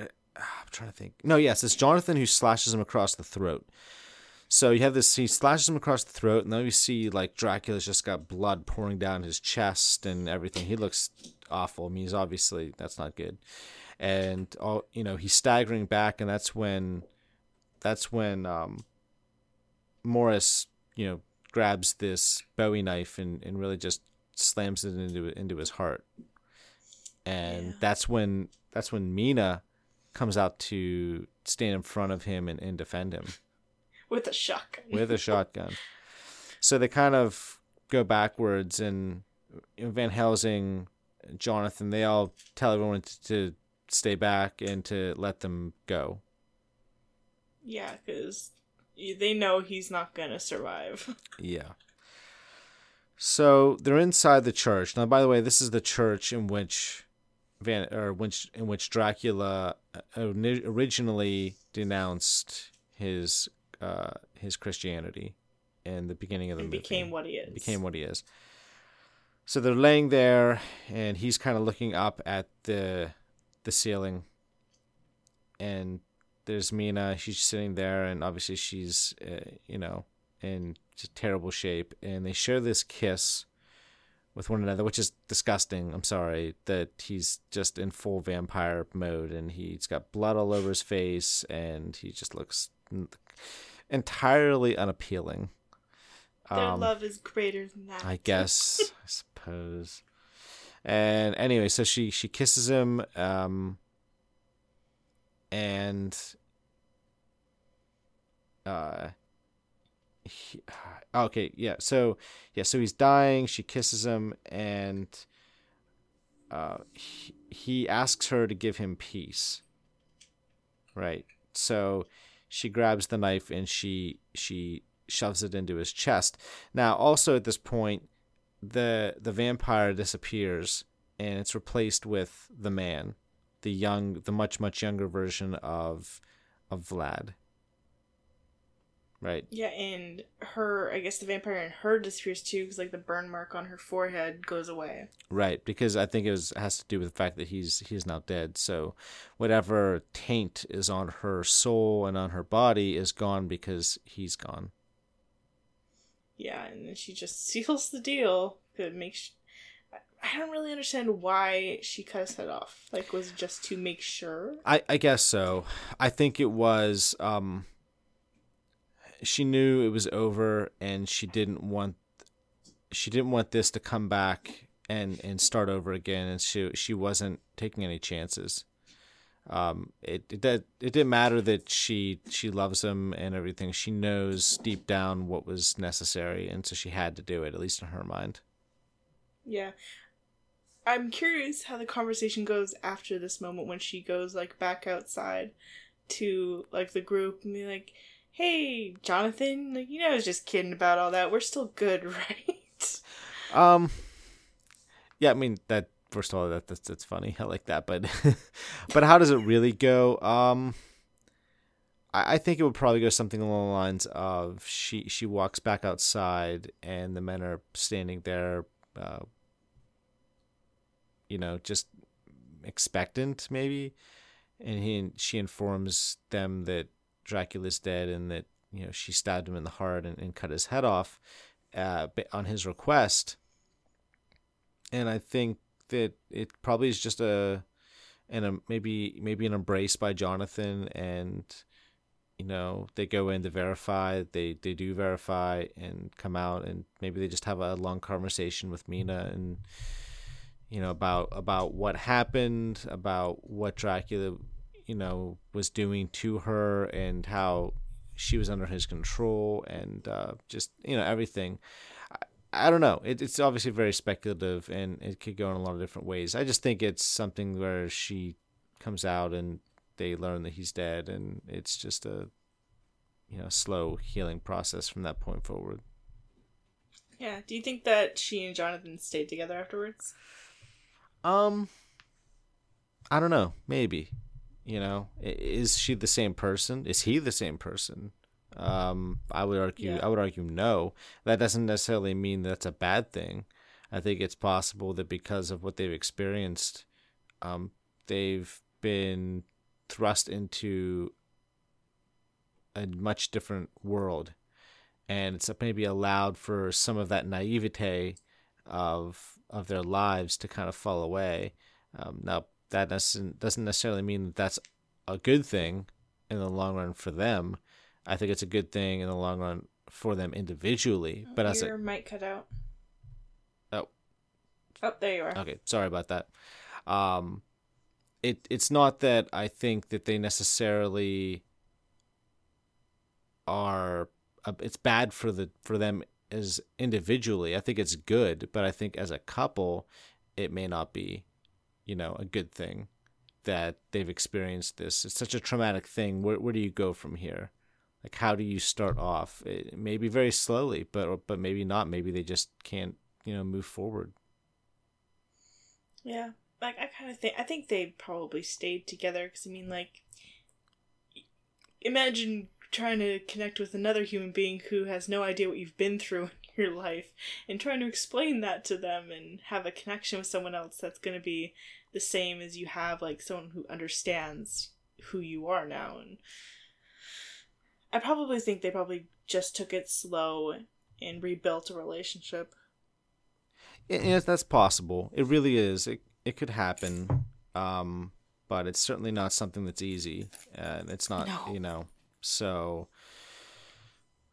uh, I'm trying to think. No, yes, it's Jonathan who slashes him across the throat. So you have this. He slashes him across the throat, and then you see like Dracula's just got blood pouring down his chest and everything. He looks awful. I mean, he's obviously that's not good. And all you know, he's staggering back, and that's when, that's when um, Morris, you know, grabs this Bowie knife and, and really just slams it into into his heart. And Yeah. that's when that's when Mina comes out to stand in front of him and, and defend him with a shotgun. with a shotgun. So they kind of go backwards, and Van Helsing, Jonathan, they all tell everyone to, to stay back and to let them go. yeah, because they know he's not gonna survive. Yeah. So they're inside the church. Now, by the way, this is the church in which Van or which in which Dracula uh, originally denounced his uh, his Christianity in the beginning of the and movie. became what he is. became what he is. So they're laying there, and he's kind of looking up at the the ceiling, and there's Mina. She's sitting there, and obviously she's, uh, you know, in terrible shape. And they share this kiss with one another, which is disgusting. I'm sorry that he's just in full vampire mode, and he's got blood all over his face, and he just looks entirely unappealing. Their Um, love is greater than that. I guess, I suppose. And anyway, so she she kisses him, um, and uh, he, okay, yeah. So yeah, so he's dying. She kisses him, and uh, he, he asks her to give him peace. Right. So she grabs the knife and she she shoves it into his chest. Now, also at this point, the the vampire disappears and it's replaced with the man, the young, the much much younger version of of Vlad. Right. Yeah, and her, I guess the vampire in her disappears too, because like the burn mark on her forehead goes away. Right, because I think it was has to do with the fact that he's he's now dead. So whatever taint is on her soul and on her body is gone because he's gone. Yeah, and then she just seals the deal. It makes. I- don't really understand why she cut his head off. Like, was just to make sure? I, I guess so. I think it was um she knew it was over, and she didn't want she didn't want this to come back and and start over again, and she she wasn't taking any chances. Um, it it it didn't matter that she she loves him and everything. She knows deep down what was necessary, and so she had to do it, at least in her mind. Yeah. I'm curious how the conversation goes after this moment when she goes like back outside to like the group and be like, "Hey, Jonathan, like you know, I was just kidding about all that. We're still good, right?" Um, yeah, I mean that. First of all, that that's, that's funny. I like that, but but how does it really go? Um, I, I think it would probably go something along the lines of she she walks back outside and the men are standing there, uh, you know, just expectant maybe, and he she informs them that Dracula's dead and that you know she stabbed him in the heart and, and cut his head off uh, on his request. And I think that it probably is just a and a maybe maybe an embrace by Jonathan and you know they go in to verify they they do verify and come out and maybe they just have a long conversation with Mina and you know about about what happened about what Dracula you know was doing to her and how she was under his control and uh, just you know everything I, don't know. It, it's obviously very speculative and it could go in a lot of different ways. I just think it's something where she comes out and they learn that he's dead and it's just a you know slow healing process from that point forward. Yeah. Do you think that she and Jonathan stayed together afterwards? um i don't know. Maybe. You know is she the same person? Is he the same person um i would argue Yeah. i would argue no that doesn't necessarily mean that's a bad thing i think it's possible that because of what they've experienced um they've been thrust into a much different world and it's maybe allowed for some of that naivete of of their lives to kind of fall away um, now that doesn't doesn't necessarily mean that that's a good thing in the long run for them. I think it's a good thing in the long run for them individually. But as Your a mic cut out. Oh. Oh, there you are. okay, sorry about that. Um, it it's not that I think that they necessarily are. Uh, it's bad for the for them as individually. I think it's good, but I think as a couple, it may not be, you know, a good thing that they've experienced this. It's such a traumatic thing. Where where do you go from here? Like how do you start off? Eh, it may very slowly, but but maybe not. Maybe they just can't, you know, move forward. Yeah, like I kind of think I think they probably stayed together because I mean, like, imagine trying to connect with another human being who has no idea what you've been through in your life and trying to explain that to them and have a connection with someone else that's going to be the same as you have like someone who understands who you are now and I probably think they probably just took it slow and rebuilt a relationship. Yes, that's possible. It really is. It it could happen, um, but it's certainly not something that's easy, and it's not. No. You know, so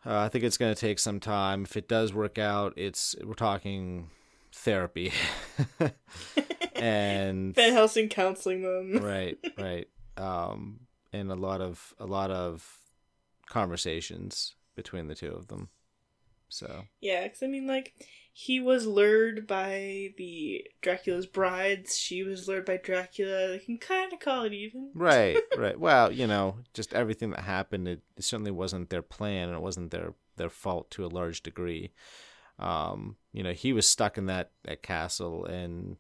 uh, I think it's going to take some time. If it does work out, it's we're talking therapy, and Van Helsing counseling them. right, right, um, and a lot of a lot of conversations between the two of them. So Yeah, because I mean, like, he was lured by the Dracula's brides. She was lured by Dracula. You can kind of call it even. right right well you know just everything that happened it, it certainly wasn't their plan and it wasn't their their fault to a large degree um you know he was stuck in that that castle and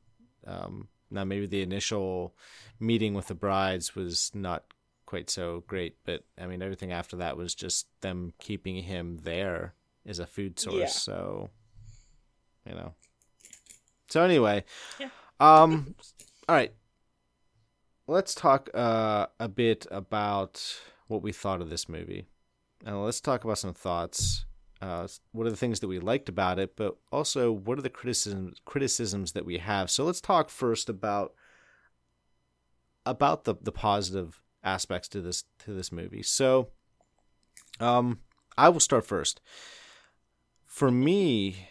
um now maybe the initial meeting with the brides was not quite so great but i mean everything after that was just them keeping him there as a food source Yeah. so you know so anyway Yeah. um all right let's talk uh, a bit about what we thought of this movie. And let's talk about some thoughts. Uh, what are the things that we liked about it, but also what are the criticisms criticisms that we have? So let's talk first about about the the positive aspects to this to this movie. So, um, I will start first. For me,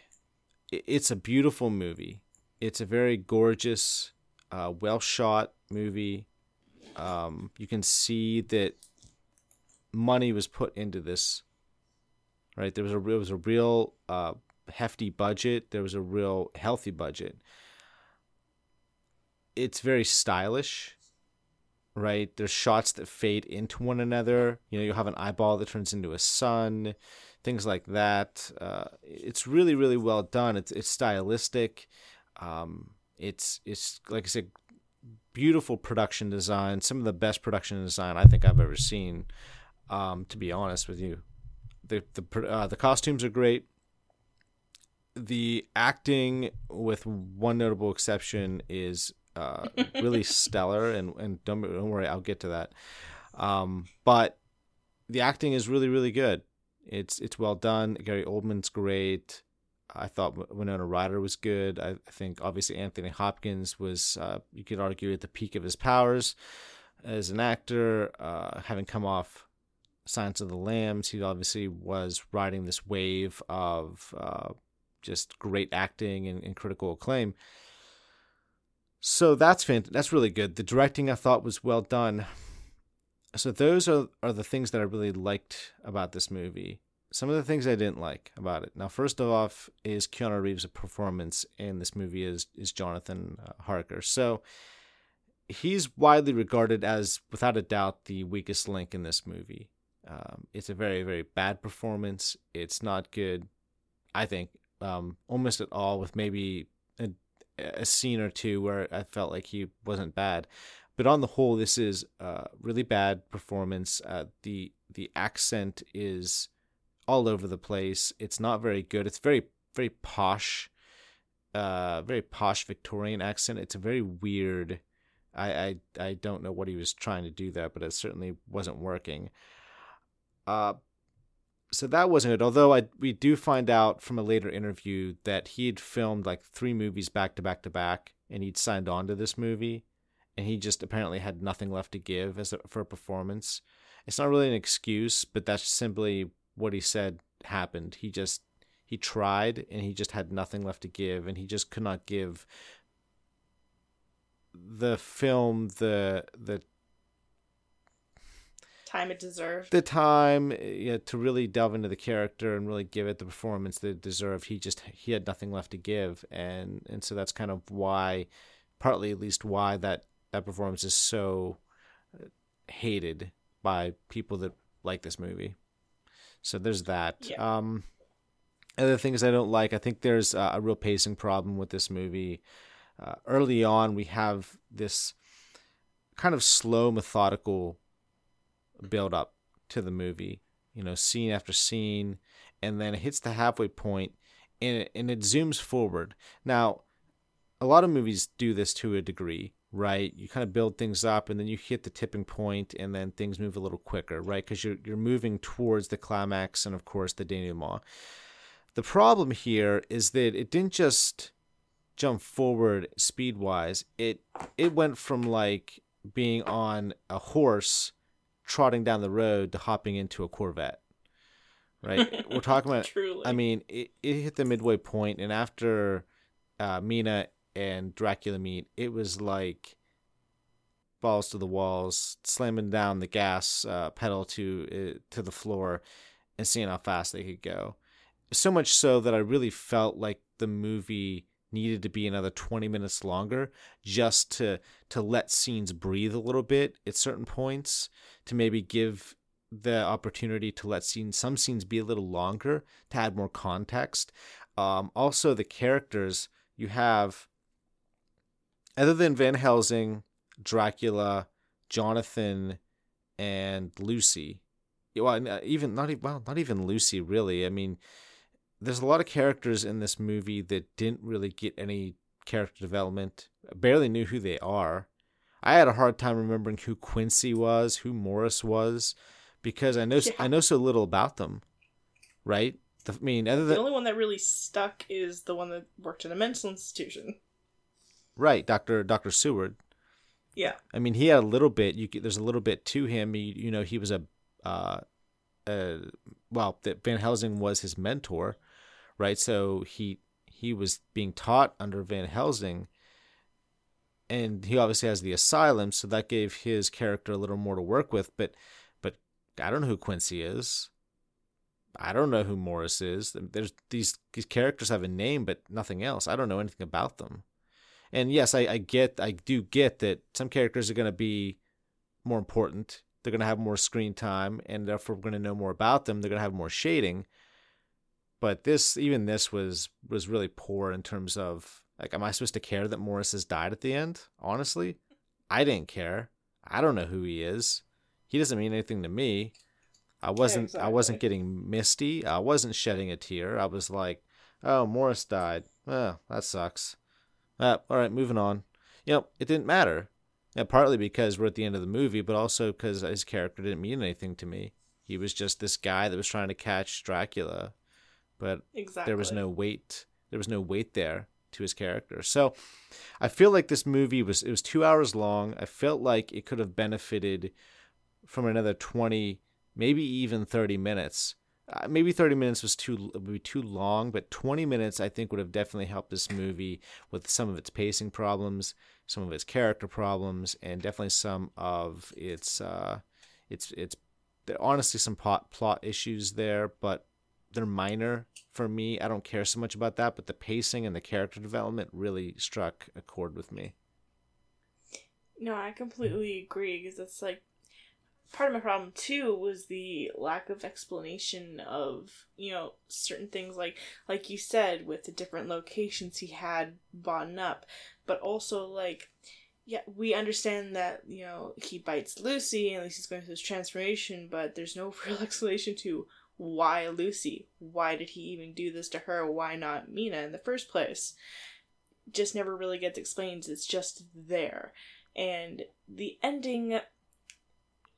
it's a beautiful movie. It's a very gorgeous, uh, well shot movie. Um, you can see that money was put into this. Right, there was a it was a real uh, hefty budget. There was a real healthy budget. It's very stylish right? There's shots that fade into one another. You know, you'll have an eyeball that turns into a sun, things like that. Uh, it's really, really well done. It's it's stylistic. Um, it's it's like I said, beautiful production design. Some of the best production design I think I've ever seen. Um, to be honest with you, the the uh, the costumes are great. The acting, with one notable exception, is uh, really stellar, and and don't, don't worry, I'll get to that. Um, but the acting is really really good. It's it's well done. Gary Oldman's great. I thought Winona Ryder was good. I, I think obviously Anthony Hopkins was uh, you could argue at the peak of his powers as an actor, uh, having come off Silence of the Lambs. He obviously was riding this wave of uh, just great acting and, and critical acclaim. So that's fant- that's really good. The directing I thought was well done. So those are are the things that I really liked about this movie. Some of the things I didn't like about it. Now, first of all, is Keanu Reeves' performance in this movie is is Jonathan uh, Harker. So he's widely regarded as, without a doubt, the weakest link in this movie. Um, it's a very very bad performance. It's not good, I think, um, almost at all. With maybe a scene or two where I felt like he wasn't bad, but on the whole, this is a really bad performance. Uh, the the accent is all over the place. It's not very good. It's very very posh, uh, very posh Victorian accent. It's a very weird. I, I I don't know what he was trying to do there, but it certainly wasn't working. Uh, so that wasn't it. Although I we do find out from a later interview that he had filmed like three movies back to back to back, and he'd signed on to this movie, and he just apparently had nothing left to give as a, for a performance. It's not really an excuse, but that's simply what he said happened. He just he tried, and he just had nothing left to give, and he just could not give the film the the time it deserved. The time yeah, to really delve into the character and really give it the performance that it deserved. He just he had nothing left to give, and and so that's kind of why, partly at least, why that that performance is so uh, hated by people that like this movie. So there's that. Yeah. Um, other things I don't like, I think there's a, a real pacing problem with this movie. Uh, early on, we have this kind of slow, methodical build up to the movie, you know, scene after scene, and then it hits the halfway point and it, and it zooms forward. Now, a lot of movies do this to a degree, right? You kind of build things up and then you hit the tipping point and then things move a little quicker, right? Because you're, you're moving towards the climax and, of course, the denouement. The problem here is that it didn't just jump forward speed wise, it, it went from like being on a horse trotting down the road to hopping into a Corvette. Right? We're talking about. Truly. I mean, it, it hit the midway point, and after uh, Mina and Dracula meet, it was like balls to the walls, slamming down the gas uh, pedal to uh, to the floor, and seeing how fast they could go. So much so that I really felt like the movie needed to be another 20 minutes longer just to to let scenes breathe a little bit at certain points to maybe give the opportunity to let scenes some scenes be a little longer to add more context um, also the characters you have other than van helsing dracula jonathan and lucy well uh, even not even well not even lucy really i mean there's a lot of characters in this movie that didn't really get any character development. I barely knew who they are. I had a hard time remembering who Quincy was, who Morris was, because I know yeah. I know so little about them. Right? The, I mean, other than the only one that really stuck is the one that worked in a mental institution. Right, Doctor Doctor Seward. Yeah. I mean, he had a little bit. You there's a little bit to him. He, you know, he was a uh, uh, well, that Van Helsing was his mentor, right? So he he was being taught under Van Helsing, and he obviously has the asylum, so that gave his character a little more to work with. But but I don't know who Quincy is. I don't know who Morris is. There's these these characters have a name, but nothing else. I don't know anything about them. And yes, I, I get I do get that some characters are gonna be more important. They're gonna have more screen time, and therefore we're gonna know more about them. They're gonna have more shading. But this even this was was really poor in terms of like, am I supposed to care that Morris has died at the end? Honestly, I didn't care. I don't know who he is. He doesn't mean anything to me. I wasn't exactly. I wasn't getting misty. I wasn't shedding a tear. I was like, "Oh, Morris died. Oh, that sucks." Uh, all right, moving on. You know, it didn't matter. Yeah, partly because we're at the end of the movie, but also because his character didn't mean anything to me. He was just this guy that was trying to catch Dracula, but exactly. there was no weight. There was no weight there to his character. So, I feel like this movie was it was two hours long. I felt like it could have benefited from another twenty maybe even 30 minutes. Uh, maybe 30 minutes was too would be too long, but 20 minutes I think would have definitely helped this movie with some of its pacing problems, some of its character problems, and definitely some of its uh, its its honestly some plot plot issues there, but they're minor for me. I don't care so much about that, but the pacing and the character development really struck a chord with me. No, I completely agree because that's like part of my problem too was the lack of explanation of you know certain things like like you said with the different locations he had bought up but also like yeah we understand that you know he bites lucy and he's going through this transformation but there's no real explanation to why lucy? Why did he even do this to her? Why not mina in the first place? Just never really gets explained. It's just there. And the ending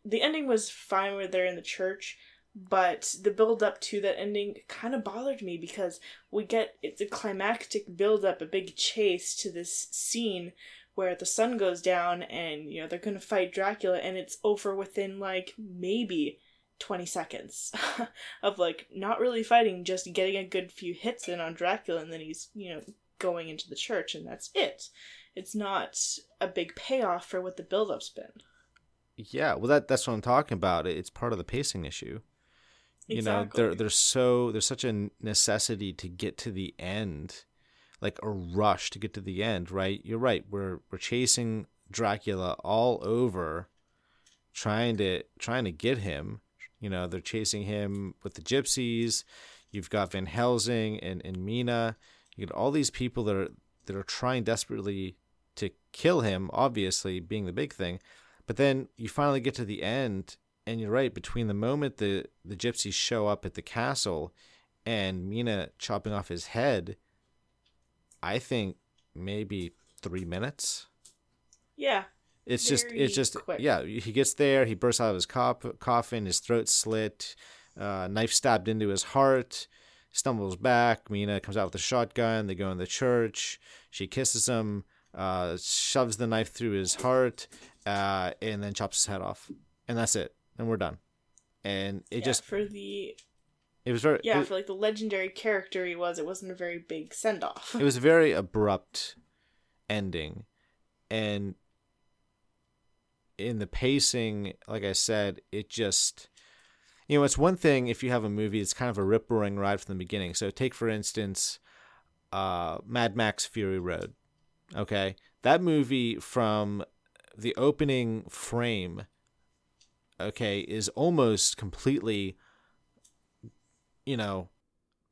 the ending was fine where they're in the church, but the build up to that ending kind of bothered me because we get it's a climactic build up, a big chase to this scene where the sun goes down and you know they're gonna fight Dracula and it's over within like maybe 20 seconds of like not really fighting, just getting a good few hits in on Dracula and then he's, you know, going into the church and that's it. It's not a big payoff for what the build up's been. Yeah, well, that that's what I'm talking about. It's part of the pacing issue. You know, there there's so there's such a necessity to get to the end, like a rush to get to the end. Right? You're right. We're we're chasing Dracula all over, trying to trying to get him. You know, they're chasing him with the gypsies. You've got Van Helsing and, and Mina. You got all these people that are that are trying desperately to kill him. Obviously, being the big thing but then you finally get to the end, and you're right. Between the moment the the gypsies show up at the castle and Mina chopping off his head, I think maybe three minutes. Yeah. It's just it's just quick. yeah. He gets there. He bursts out of his cop, coffin. His throat slit. Uh, knife stabbed into his heart. Stumbles back. Mina comes out with a shotgun. They go in the church. She kisses him. Uh, shoves the knife through his heart, uh, and then chops his head off, and that's it, and we're done. And it yeah, just for the it was very yeah for like the legendary character he was. It wasn't a very big send off. it was a very abrupt ending, and in the pacing, like I said, it just you know it's one thing if you have a movie it's kind of a rip roaring ride from the beginning. So take for instance, uh, Mad Max Fury Road. Okay, that movie from the opening frame, okay, is almost completely, you know,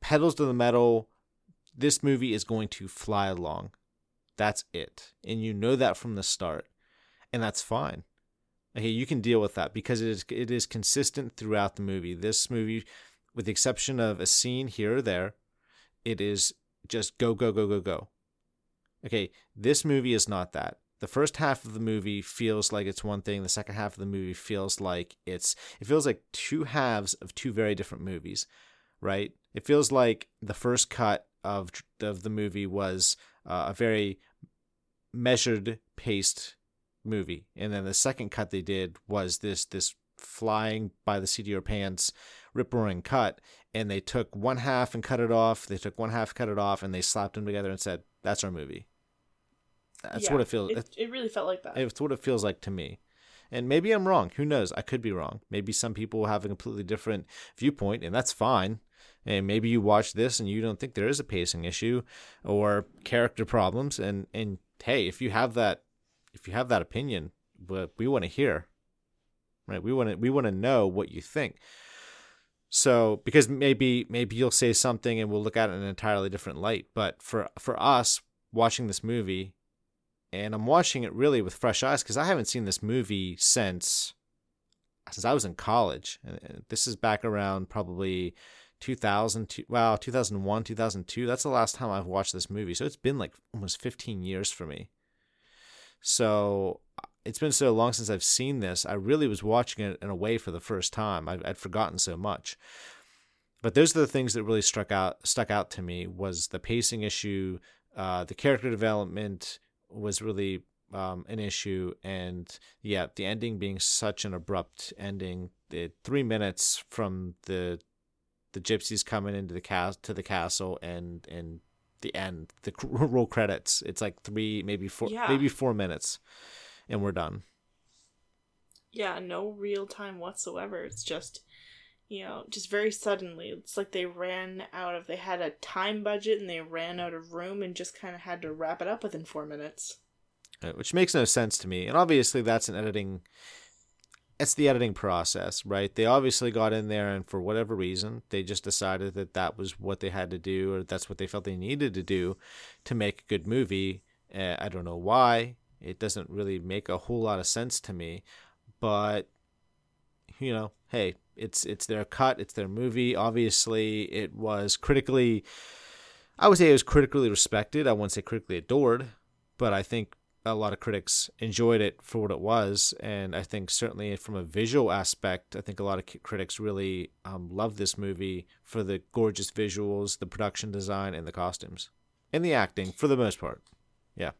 pedals to the metal. This movie is going to fly along. That's it. And you know that from the start. And that's fine. Okay, you can deal with that because it is it is consistent throughout the movie. This movie, with the exception of a scene here or there, it is just go go go go go. Okay, this movie is not that the first half of the movie feels like it's one thing the second half of the movie feels like it's it feels like two halves of two very different movies right it feels like the first cut of of the movie was uh, a very measured paced movie. And then the second cut they did was this this flying by the seat of your pants rip roaring cut. And they took one half and cut it off. They took one half cut it off and they slapped them together and said that's our movie. That's Yeah, what it feels It, it really felt like that. it's what it feels like to me. And maybe i'm wrong. Who knows? I could be wrong. Maybe some people have a completely different viewpoint and that's fine. And maybe you watch this and you don't think there is a pacing issue or character problems. And and hey if you have that if you have that opinion but we want to hear right? We want to we want to know what you think. So because maybe maybe you'll say something and we'll look at it in an entirely different light but for for us watching this movie and i'm watching it really with fresh eyes because i haven't seen this movie since since i was in college. And this is back around probably 2000 two- wow 2001 2002 that's the last time i've watched this movie. So it's been like almost 15 years for me so it's been so long since I've seen this. I really was watching it in a way for the first time. I'd, I'd forgotten so much. But those are the things that really struck out stuck out to me was the pacing issue, uh, the character development was really um, an issue, and yeah, the ending being such an abrupt ending. The three minutes from the the gypsies coming into the cas- to the castle and and the end, the roll credits. It's like three, maybe four, Yeah. maybe four minutes, and we're done. yeah, no real time whatsoever. It's just, you know, just very suddenly. It's like they ran out of, they had a time budget and they ran out of room and just kind of had to wrap it up within four minutes. uh, which makes no sense to me. And obviously, that's an editing. It's the editing process, right? They obviously got in there, and for whatever reason, they just decided that that was what they had to do, or that's what they felt they needed to do to make a good movie. Uh, I don't know why. It doesn't really make a whole lot of sense to me, but you know, hey, it's it's their cut, it's their movie. Obviously, it was critically. I would say it was critically respected. I wouldn't say critically adored, but I think a lot of critics enjoyed it for what it was, and I think certainly from a visual aspect, I think a lot of critics really um, loved this movie for the gorgeous visuals, the production design, and the costumes, and the acting for the most part. Yeah,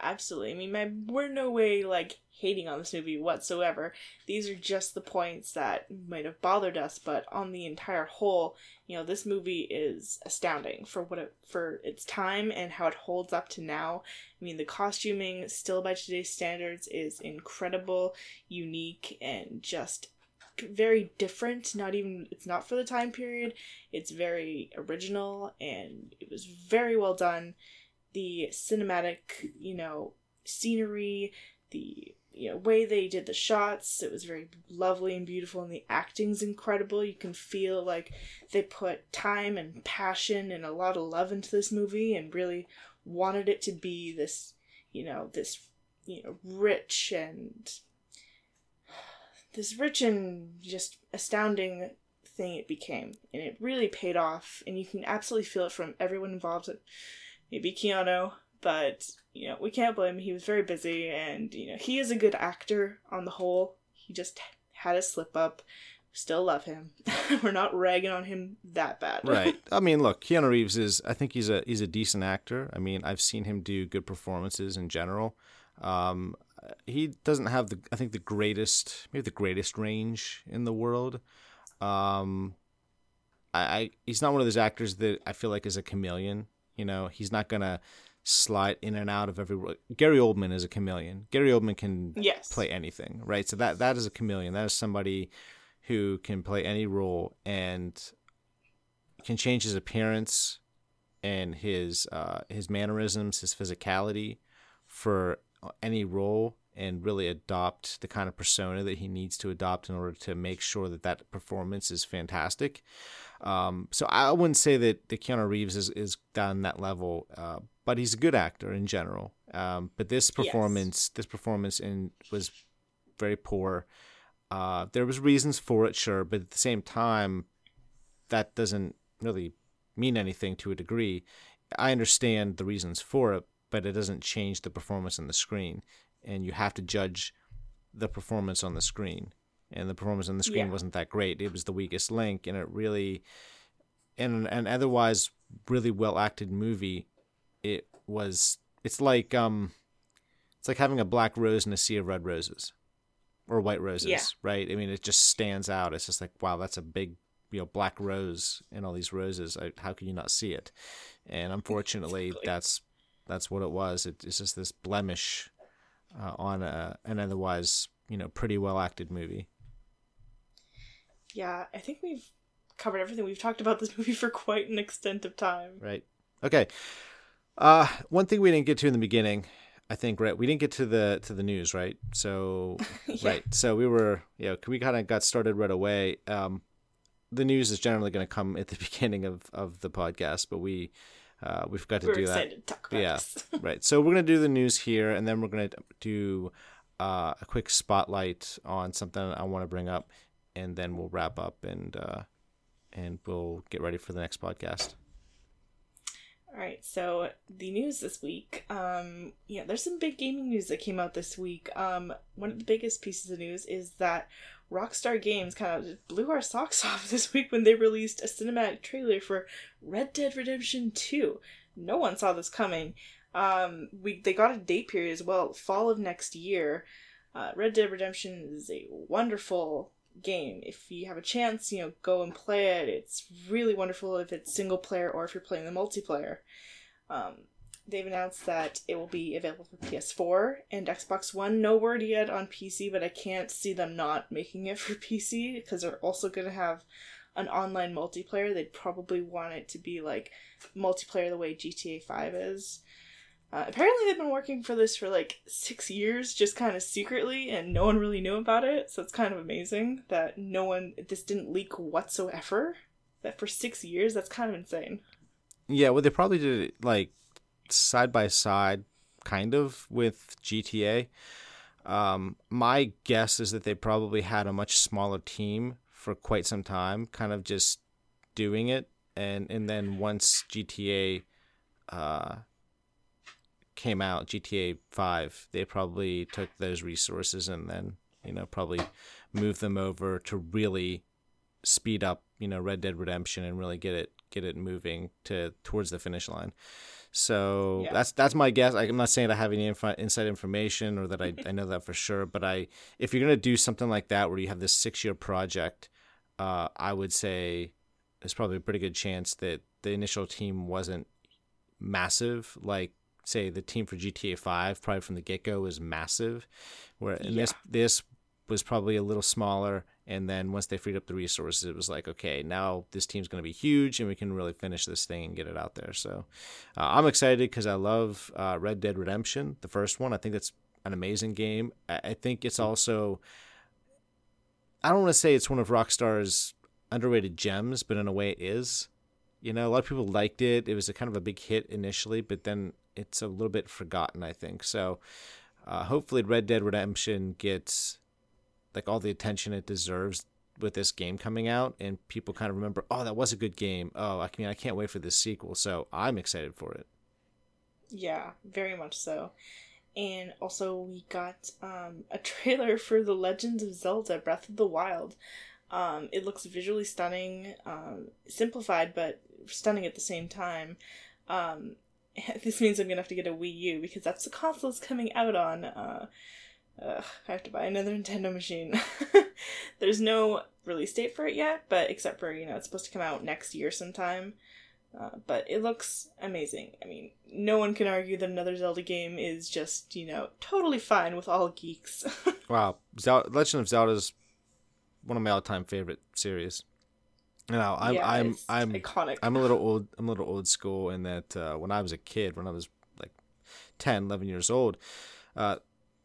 absolutely. I mean, my, we're no way like hating on this movie whatsoever. These are just the points that might have bothered us, but on the entire whole, you know, this movie is astounding for what it for its time and how it holds up to now. I mean, the costuming still by today's standards is incredible, unique, and just very different. Not even it's not for the time period. It's very original and it was very well done the cinematic, you know, scenery, the you know way they did the shots, it was very lovely and beautiful, and the acting's incredible. You can feel like they put time and passion and a lot of love into this movie, and really wanted it to be this, you know, this you know rich and this rich and just astounding thing it became, and it really paid off, and you can absolutely feel it from everyone involved maybe Keanu, but you know, we can't blame him. He was very busy and you know, he is a good actor on the whole. He just had a slip up. Still love him. We're not ragging on him that bad. right. I mean, look, Keanu Reeves is. I think he's a he's a decent actor. I mean, I've seen him do good performances in general. Um, he doesn't have the I think the greatest maybe the greatest range in the world. Um, I, I he's not one of those actors that I feel like is a chameleon. You know, he's not gonna slide in and out of every. ro- Gary Oldman is a chameleon. Gary Oldman can Yes. play anything, right? So that that is a chameleon. That is somebody who can play any role and can change his appearance and his uh, his mannerisms, his physicality for any role, and really adopt the kind of persona that he needs to adopt in order to make sure that that performance is fantastic. Um, so I wouldn't say that the Keanu Reeves is, is down that level, uh, but he's a good actor in general. Um, but this performance, this performance in was very poor. Uh, there was reasons for it, sure, but at the same time, that doesn't really mean anything to a degree. I understand the reasons for it, but it doesn't change the performance on the screen, and you have to judge the performance on the screen. And the performance on the screen Yeah. wasn't that great. It was the weakest link, and it really, in an otherwise really well acted movie, it was. It's like um, it's like having a black rose in a sea of red roses, or white roses, Yeah. right? I mean, it just stands out. It's just like wow, that's a big you know black rose and all these roses. I, how can you not see it? And unfortunately, Exactly. that's that's what it was. It, it's just this blemish uh, on a, an otherwise you know pretty well acted movie. Yeah, I think we've covered everything. We've talked about this movie for quite an extent of time. Right. Okay. Uh, one thing we didn't get to in the beginning, I think, right? We didn't get to the to the news, right? So, Yeah. right. So we were, you know, we kind of got started right away. Um, the news is generally going to come at the beginning of of the podcast, but we uh, we've got to We're do that. to talk about Yeah. this. Right. So we're gonna do the news here, and then we're gonna do uh, a quick spotlight on something I want to bring up, and then we'll wrap up and uh, and we'll get ready for the next podcast. All right, so the news this week. Um, yeah, there's some big gaming news that came out this week. Um, one of the biggest pieces of news is that Rockstar Games kind of blew our socks off this week when they released a cinematic trailer for Red Dead Redemption 2. No one saw this coming. Um, we they got a date period as well, fall of next year. Uh, Red Dead Redemption is a wonderful game. If you have a chance, you know, go and play it. It's really wonderful if it's single player or if you're playing the multiplayer. Um, they've announced that it will be available for PS4 and Xbox One. No word yet on PC, but I can't see them not making it for PC because they're also going to have an online multiplayer. They'd probably want it to be like multiplayer the way GTA 5 is. Uh, apparently, they've been working for this for like six years, just kind of secretly, and no one really knew about it. So it's kind of amazing that no one, this didn't leak whatsoever. That for six years, that's kind of insane. Yeah, well, they probably did it like side by side, kind of with GTA. Um, my guess is that they probably had a much smaller team for quite some time, kind of just doing it, and and then once GTA uh, came out, GTA Five, they probably took those resources and then you know probably moved them over to really speed up you know Red Dead Redemption and really get it get it moving to towards the finish line. So Yeah. that's that's my guess. I'm not saying I have any info, inside information or that I, I know that for sure, but I if you're gonna do something like that where you have this six year project, uh, I would say there's probably a pretty good chance that the initial team wasn't massive. Like say the team for GTA Five, probably from the get go was massive, where in this this was probably a little smaller. And then once they freed up the resources, it was like, okay, now this team's going to be huge, and we can really finish this thing and get it out there. So uh, I'm excited because I love uh, Red Dead Redemption, the first one. I think that's an amazing game. I, I think it's also, I don't want to say it's one of Rockstar's underrated gems, but in a way it is. You know, a lot of people liked it. It was a kind of a big hit initially, but then it's a little bit forgotten, I think. So uh, hopefully Red Dead Redemption gets like all the attention it deserves with this game coming out and people kind of remember oh that was a good game oh i mean i can't wait for this sequel so i'm excited for it Yeah, very much so. And also, we got um, a trailer for The Legends of Zelda Breath of the Wild. Um, it looks visually stunning, um, simplified, but stunning at the same time. Um, this means I'm gonna have to get a Wii U because that's the console it's coming out on. Uh, I have to buy another Nintendo machine. There's no release date for it yet, but except for, you know, it's supposed to come out next year sometime. Uh, but it looks amazing. I mean, no one can argue that another Zelda game is just, you know, totally fine with all geeks. wow Zel- legend of zelda is one of my all-time favorite series you know i'm Yeah, i'm i'm iconic. i'm a little old i'm a little old school in that uh, when i was a kid when i was like 10 11 years old uh,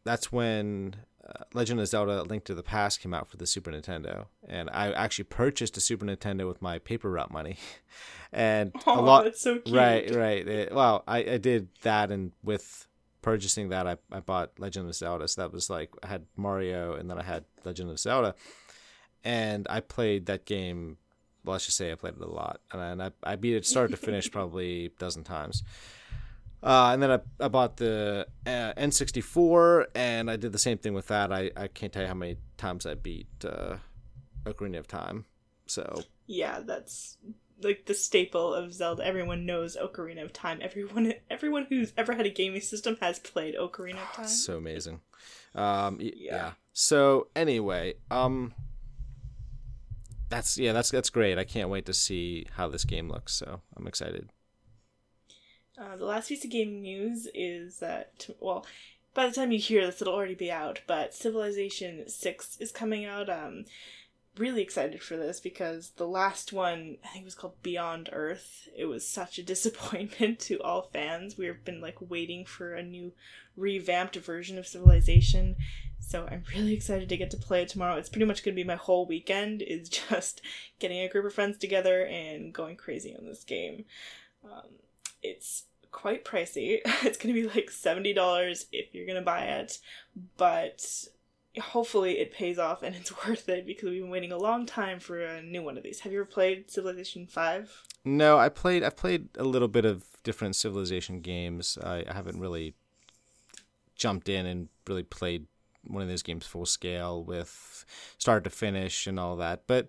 that's when uh, Legend of Zelda: Link to the Past came out for the Super Nintendo, and I actually purchased a Super Nintendo with my paper route money, and oh, a lot. so cute. Right, right. It- well, I, I did that, and with purchasing that, I, I bought Legend of Zelda. So that was like I had Mario, and then I had Legend of Zelda, and I played that game. Well, let's just say I played it a lot, and I, I beat it start to finish probably a dozen times. Uh, and then I, I bought the uh, N64, and I did the same thing with that. I, I can't tell you how many times I beat uh, Ocarina of Time. So Yeah, that's like the staple of Zelda. Everyone knows Ocarina of Time. Everyone everyone who's ever had a gaming system has played Ocarina of Time. so amazing. Um, Yeah. yeah. So anyway, um, that's yeah, that's that's great. I can't wait to see how this game looks. So I'm excited. Uh, the last piece of game news is that well, by the time you hear this, it'll already be out. But Civilization Six is coming out. Um, really excited for this because the last one I think it was called Beyond Earth. It was such a disappointment to all fans. We've been like waiting for a new revamped version of Civilization. So I'm really excited to get to play it tomorrow. It's pretty much going to be my whole weekend is just getting a group of friends together and going crazy on this game. Um, it's quite pricey. It's going to be like $70 if you're going to buy it, but hopefully it pays off and it's worth it because we've been waiting a long time for a new one of these. Have you ever played Civilization 5? No, I played I've played a little bit of different Civilization games. I, I haven't really jumped in and really played one of those games full scale with start to finish and all that. But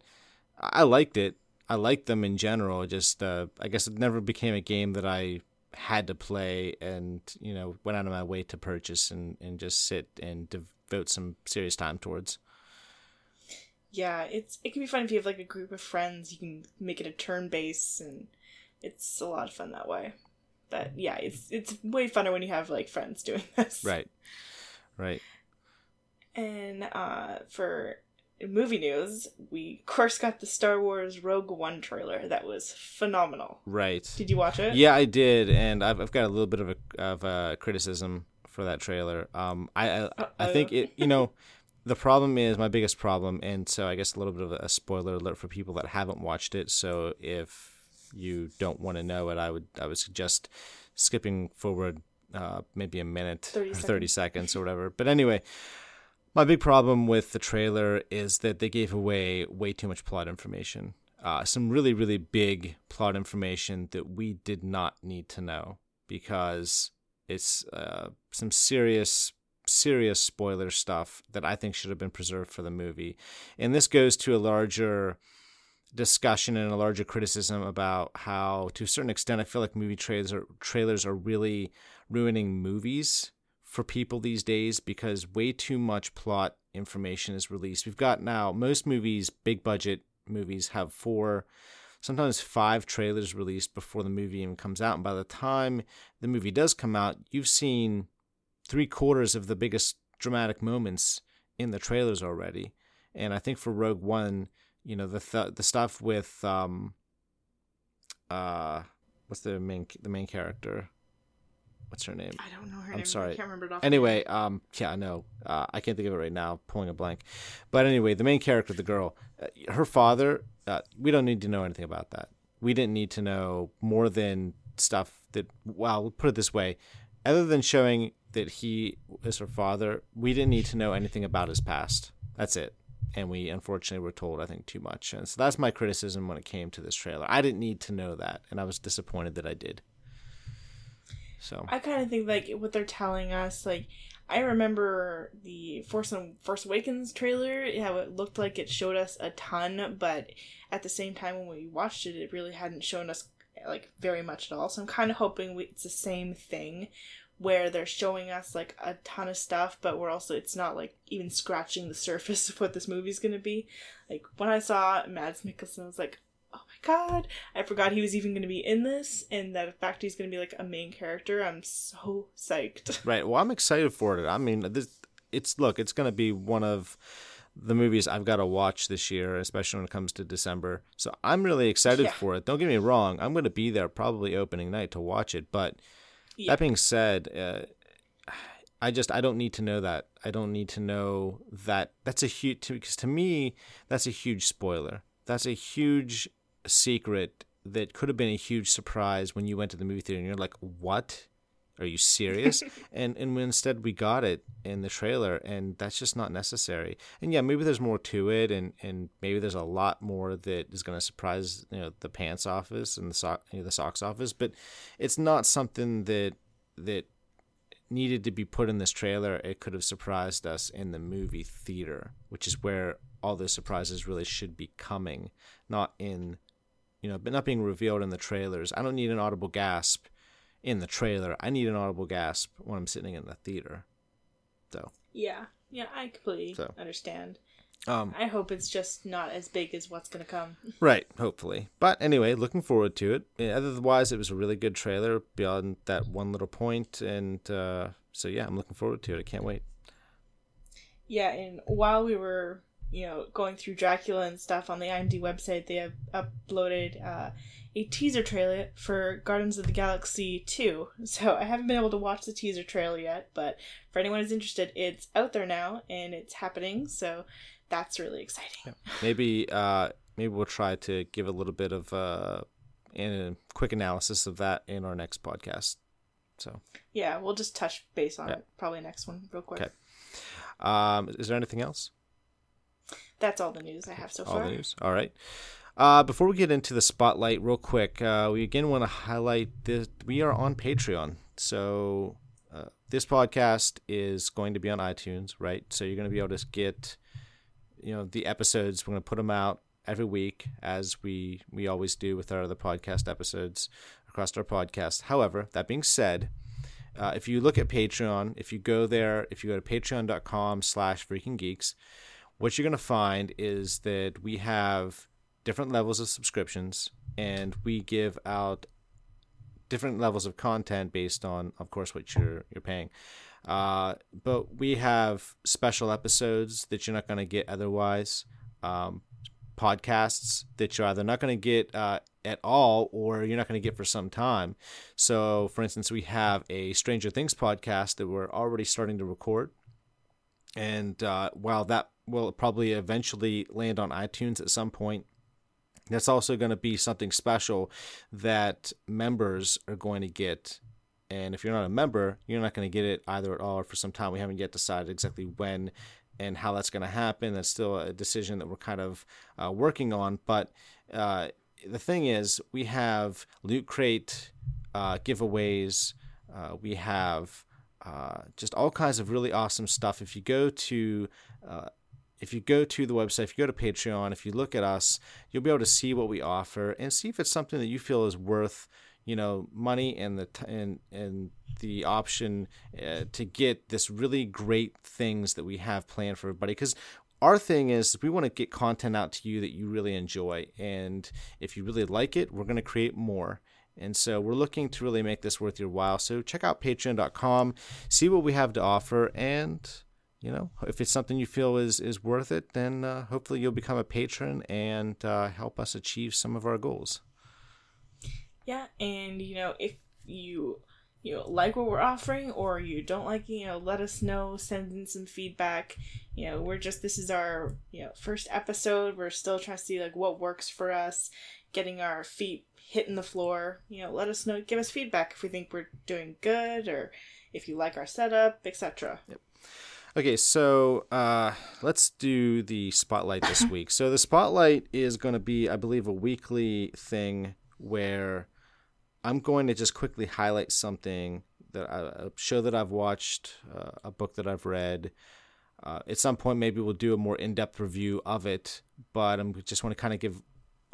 I liked it. I liked them in general. Just uh, I guess it never became a game that I had to play and you know went out of my way to purchase and, and just sit and devote some serious time towards. Yeah, it's it can be fun if you have like a group of friends. You can make it a turn base, and it's a lot of fun that way. But yeah, it's it's way funner when you have like friends doing this. Right, right. And uh, for movie news, we of course got the Star Wars Rogue One trailer. That was phenomenal. Right. Did you watch it? Yeah, I did, and I've I've got a little bit of a of a criticism for that trailer. Um, I I, I think it. You know, the problem is my biggest problem, and so I guess a little bit of a spoiler alert for people that haven't watched it. So if you don't want to know it, I would I would suggest skipping forward uh, maybe a minute 30 or seconds. 30 seconds or whatever. But anyway, my big problem with the trailer is that they gave away way too much plot information. Uh, some really, really big plot information that we did not need to know because it's uh, some serious, serious spoiler stuff that I think should have been preserved for the movie. And this goes to a larger discussion and a larger criticism about how, to a certain extent, I feel like movie trailers are, trailers are really ruining movies for people these days because way too much plot information is released. We've got now most movies, big budget movies, have four, sometimes five trailers released before the movie even comes out. And by the time the movie does come out, you've seen three quarters of the biggest dramatic moments in the trailers already. And I think for Rogue One, you know, the th- the stuff with um uh what's the main the main character? What's her name? I don't know her I'm name. sorry. I can't remember it off. Anyway, um, yeah, I know. Uh, I can't think of it right now. Pulling a blank. But anyway, the main character, the girl, uh, her father. Uh, we don't need to know anything about that. We didn't need to know more than stuff that. Well, we'll put it this way: other than showing that he is her father, we didn't need to know anything about his past. That's it. And we unfortunately were told, I think, too much. And so that's my criticism when it came to this trailer. I didn't need to know that, and I was disappointed that I did. So I kind of think like what they're telling us, like I remember the Force and Force Awakens trailer, how it looked like it showed us a ton, but at the same time when we watched it, it really hadn't shown us like very much at all. So I'm kind of hoping we, it's the same thing, where they're showing us like a ton of stuff, but we're also it's not like even scratching the surface of what this movie's gonna be. Like when I saw Mads Mikkelsen, I was like, god, I forgot he was even gonna be in this, and that in fact he's gonna be like a main character. I'm so psyched. Right. Well, I'm excited for it. I mean, this it's look, it's going to be one of the movies I've got to watch this year, especially when it comes to December. So I'm really excited Yeah. for it. Don't get me wrong. I'm going to be there probably opening night to watch it. But Yeah. that being said, uh, I just I don't need to know that. I don't need to know that. That's a huge because to me that's a huge spoiler. That's a huge secret that could have been a huge surprise when you went to the movie theater and you're like, "What? Are you serious?" and and when instead we got it in the trailer, and that's just not necessary. And yeah, maybe there's more to it, and and maybe there's a lot more that is going to surprise you know the pants office and the sock you know, the socks office, but it's not something that that needed to be put in this trailer. It could have surprised us in the movie theater, which is where all the surprises really should be coming, not in you know, but not being revealed in the trailers. I don't need an audible gasp in the trailer. I need an audible gasp when I'm sitting in the theater. So Yeah, yeah, I completely So. understand. Um, I hope it's just not as big as what's gonna come. Right, hopefully. But anyway, looking forward to it. Otherwise, it was a really good trailer beyond that one little point, and uh, so yeah, I'm looking forward to it. I can't wait. Yeah, and while we were, you know, going through Dracula and stuff on the IMD website, they have uploaded uh, a teaser trailer for Guardians of the Galaxy 2. So I haven't been able to watch the teaser trailer yet, but for anyone who's interested, it's out there now and it's happening. So that's really exciting. Maybe uh, maybe we'll try to give a little bit of uh, a quick analysis of that in our next podcast. So Yeah, we'll just touch base on Yeah. it probably next one real quick. Okay. um, is there anything else? That's all the news I have so All far. the news. All right. Uh, before we get into the spotlight, real quick, uh, we again want to highlight this. We are on Patreon, so uh, this podcast is going to be on iTunes, right? So you're going to be able to get, you know, the episodes. We're going to put them out every week, as we we always do with our other podcast episodes across our podcast. However, that being said, uh, if you look at Patreon, if you go there, if you go to patreon.com slash freaking geeks, what you're going to find is that we have different levels of subscriptions and we give out different levels of content based on of course what you're you're paying. Uh, but we have special episodes that you're not going to get otherwise um, podcasts that you're either not going to get uh, at all or you're not going to get for some time. So for instance we have a stranger things podcast that we're already starting to record and uh, while that will probably eventually land on itunes at some point that's also going to be something special that members are going to get. And if you're not a member you're not going to get it either at all or for some time. We haven't yet decided exactly when and how that's going to happen. That's still a decision that we're kind of uh, working on. But uh, the thing is we have loot crate uh, giveaways. Uh, we have uh, just all kinds of really awesome stuff if you go to uh, if you go to the website, if you go to Patreon, if you look at us, you'll be able to see what we offer and see if it's something that you feel is worth, you know, money and the t- and and the option uh, to get this really great things that we have planned for everybody. Because our thing is we want to get content out to you that you really enjoy, and if you really like it, we're going to create more. And so we're looking to really make this worth your while. So check out patreon.com, see what we have to offer, and you know, if it's something you feel is is worth it, then uh, hopefully you'll become a patron and uh, help us achieve some of our goals. Yeah, and you know, if you you know like what we're offering or you don't like you know, let us know, send in some feedback. You know, we're just this is our, you know, first episode. We're still trying to see like what works for us, getting our feet hitting the floor. You know, let us know, give us feedback if we think we're doing good or if you like our setup, etc. Yep. Okay, so uh, let's do the spotlight this week. So the spotlight is going to be, I believe, a weekly thing where I'm going to just quickly highlight something that I, a show that I've watched, uh, a book that I've read. Uh, at some point, maybe we'll do a more in-depth review of it, but I just want to kind of give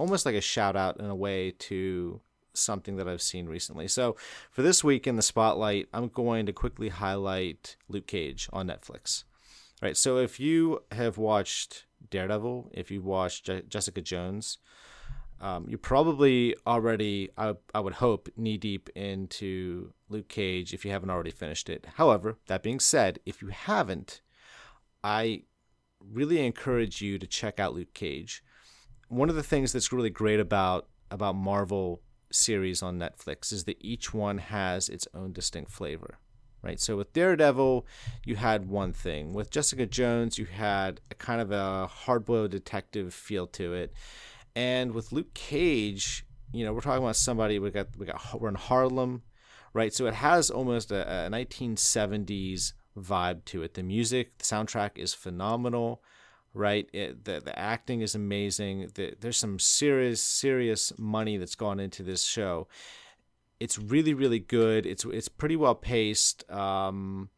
almost like a shout out in a way to something that I've seen recently. So for this week in the spotlight, I'm going to quickly highlight Luke Cage on Netflix. Right. So if you have watched Daredevil, if you've watched Je- Jessica Jones, um, you're probably already, I, I would hope, knee deep into Luke Cage if you haven't already finished it. However, that being said, if you haven't, I really encourage you to check out Luke Cage. One of the things that's really great about about Marvel series on Netflix is that each one has its own distinct flavor, right? So with Daredevil, you had one thing. With Jessica Jones, you had a kind of a hard-boiled detective feel to it, and with Luke Cage, you know, we're talking about somebody we got we got we're in Harlem, right? So it has almost a, a 1970s vibe to it. The music, the soundtrack is phenomenal right? It, the the acting is amazing. The, there's some serious serious money that's gone into this show. It's really really good. It's it's pretty well paced. Um,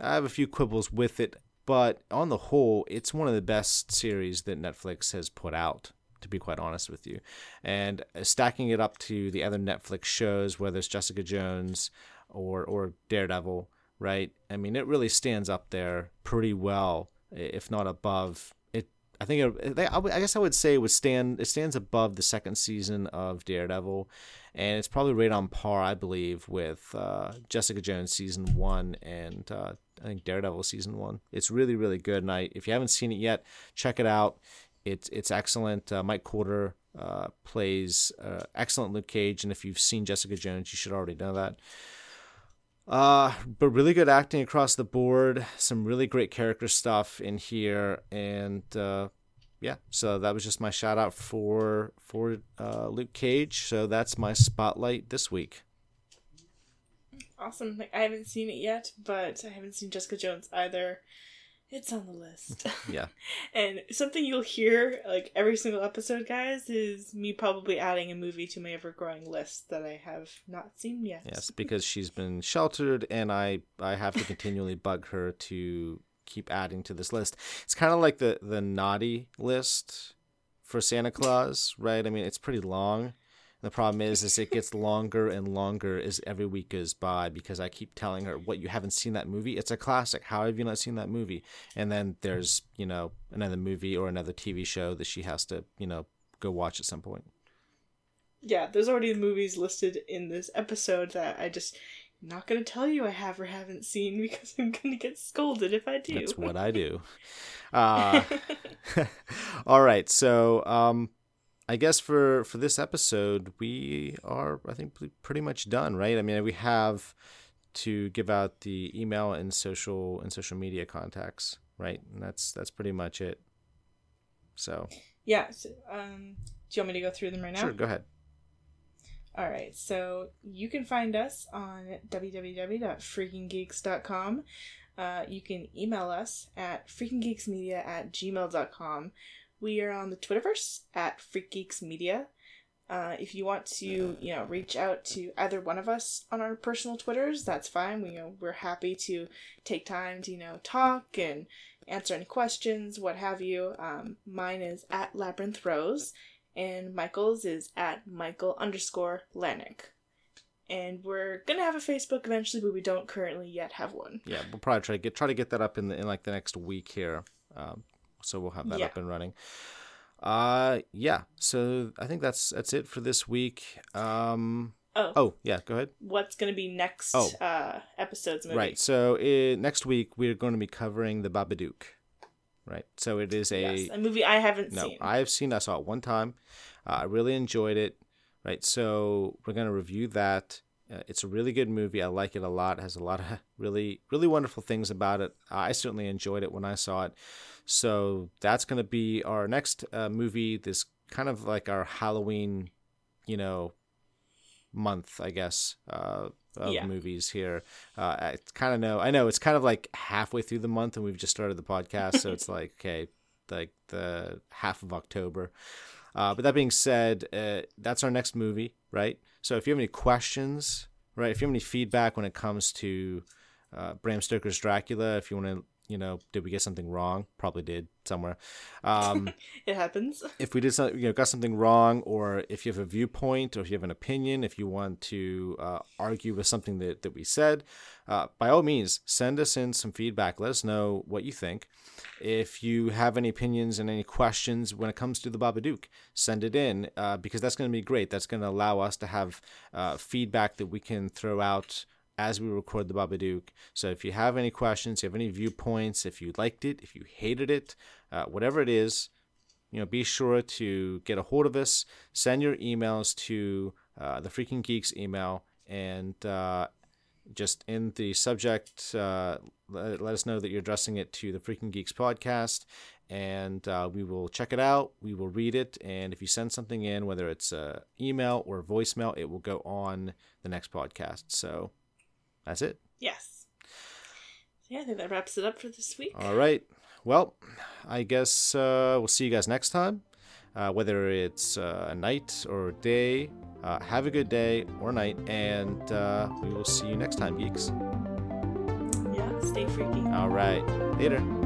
I have a few quibbles with it, but on the whole, it's one of the best series that Netflix has put out. To be quite honest with you, and stacking it up to the other Netflix shows, whether it's Jessica Jones or or Daredevil, right? I mean, it really stands up there pretty well if not above it I think it, I, guess I would say it would stand. It stands above the second season of Daredevil, and it's probably right on par, I believe, with uh, Jessica Jones season one and uh, I think Daredevil season one. It's really really good, and I if you haven't seen it yet, check it out. It's it's excellent. Uh, Mike Colter uh, plays uh, excellent Luke Cage, and if you've seen Jessica Jones, you should already know that. Uh, but really good acting across the board. Some really great character stuff in here, and uh, yeah. So that was just my shout out for for uh, Luke Cage. So that's my spotlight this week. Awesome. Like I haven't seen it yet, but I haven't seen Jessica Jones either. It's on the list. Yeah. and something you'll hear like every single episode, guys, is me probably adding a movie to my ever growing list that I have not seen yet. Yes, because she's been sheltered, and I I have to continually bug her to keep adding to this list. It's kind of like the the naughty list for Santa Claus, right? I mean, it's pretty long. The problem is, is it gets longer and longer as every week goes by because I keep telling her, "What you haven't seen that movie? It's a classic. How have you not seen that movie?" And then there's you know another movie or another TV show that she has to you know go watch at some point. Yeah, there's already movies listed in this episode that I just not gonna tell you I have or haven't seen because I'm gonna get scolded if I do. That's what I do. Uh, all right, so um, I guess for for this episode we are I think pretty much done, right? I mean, we have to give out the email and social and social media contacts, right? And that's that's pretty much it. So yeah. So, um, do you want me to go through them right now? sure, go ahead. All right, so you can find us on www.freakinggeeks.com. Uh, you can email us at freakinggeeksmedia at gmail.com. We are on the Twitterverse at freakgeeksmedia. Uh, if you want to, you know, reach out to either one of us on our personal Twitters, that's fine. We, you know, we're happy to take time to, you know, talk and answer any questions, what have you. Um, mine is at Labyrinth Rose and Michael's is at Michael underscore Lanik. And we're gonna have a Facebook eventually, but we don't currently yet have one. Yeah, we'll probably try to get try to get that up in the in like the next week here. Um, so we'll have that Yeah. up and running. Uh, yeah. So I think that's that's it for this week. Um, Oh, oh yeah, go ahead. what's gonna be next Oh. uh, episode's movie? Right. So uh, next week we're going to be covering the Babadook. Right. So it is a Yes, a movie I haven't no. seen. I have seen. I saw it one time. Uh, I really enjoyed it. Right. So we're gonna review that. Uh, it's a really good movie. I like it a lot. It has a lot of really, really wonderful things about it. I certainly enjoyed it when I saw it. So that's going to be our next uh, movie. This kind of like our Halloween, you know, month, I guess, uh, of Yeah. movies here. Uh, I kind of know. I know it's kind of like halfway through the month, and we've just started the podcast, so it's like okay, like the half of October. Uh, but that being said, uh, that's our next movie, right? So if you have any questions, right, if you have any feedback when it comes to uh, Bram Stoker's Dracula, if you want to, you know, did we get something wrong? Probably did somewhere. Um, It happens. if we did something, you know, got something wrong, or if you have a viewpoint, or if you have an opinion, if you want to uh, argue with something that, that we said, uh, by all means, send us in some feedback. Let us know what you think. If you have any opinions and any questions when it comes to the Babadook, send it in uh, because that's going to be great. That's going to allow us to have uh, feedback that we can throw out as we record the Babadook. So if you have any questions, you have any viewpoints, if you liked it, if you hated it, uh, whatever it is, you know, be sure to get a hold of us. Send your emails to uh, the Freaking Geeks email, and uh, just in the subject, uh, let, let us know that you're addressing it to the Freaking Geeks podcast, and uh, we will check it out. We will read it, and if you send something in, whether it's uh, email or voicemail, it will go on the next podcast. So that's it. Yes. Yeah, I think that wraps it up for this week. All right. Well, I guess uh, we'll see you guys next time. Uh, whether it's uh, a night or a day, uh, have a good day or night, and uh, we will see you next time, geeks. Yeah, stay freaky. All right. Later.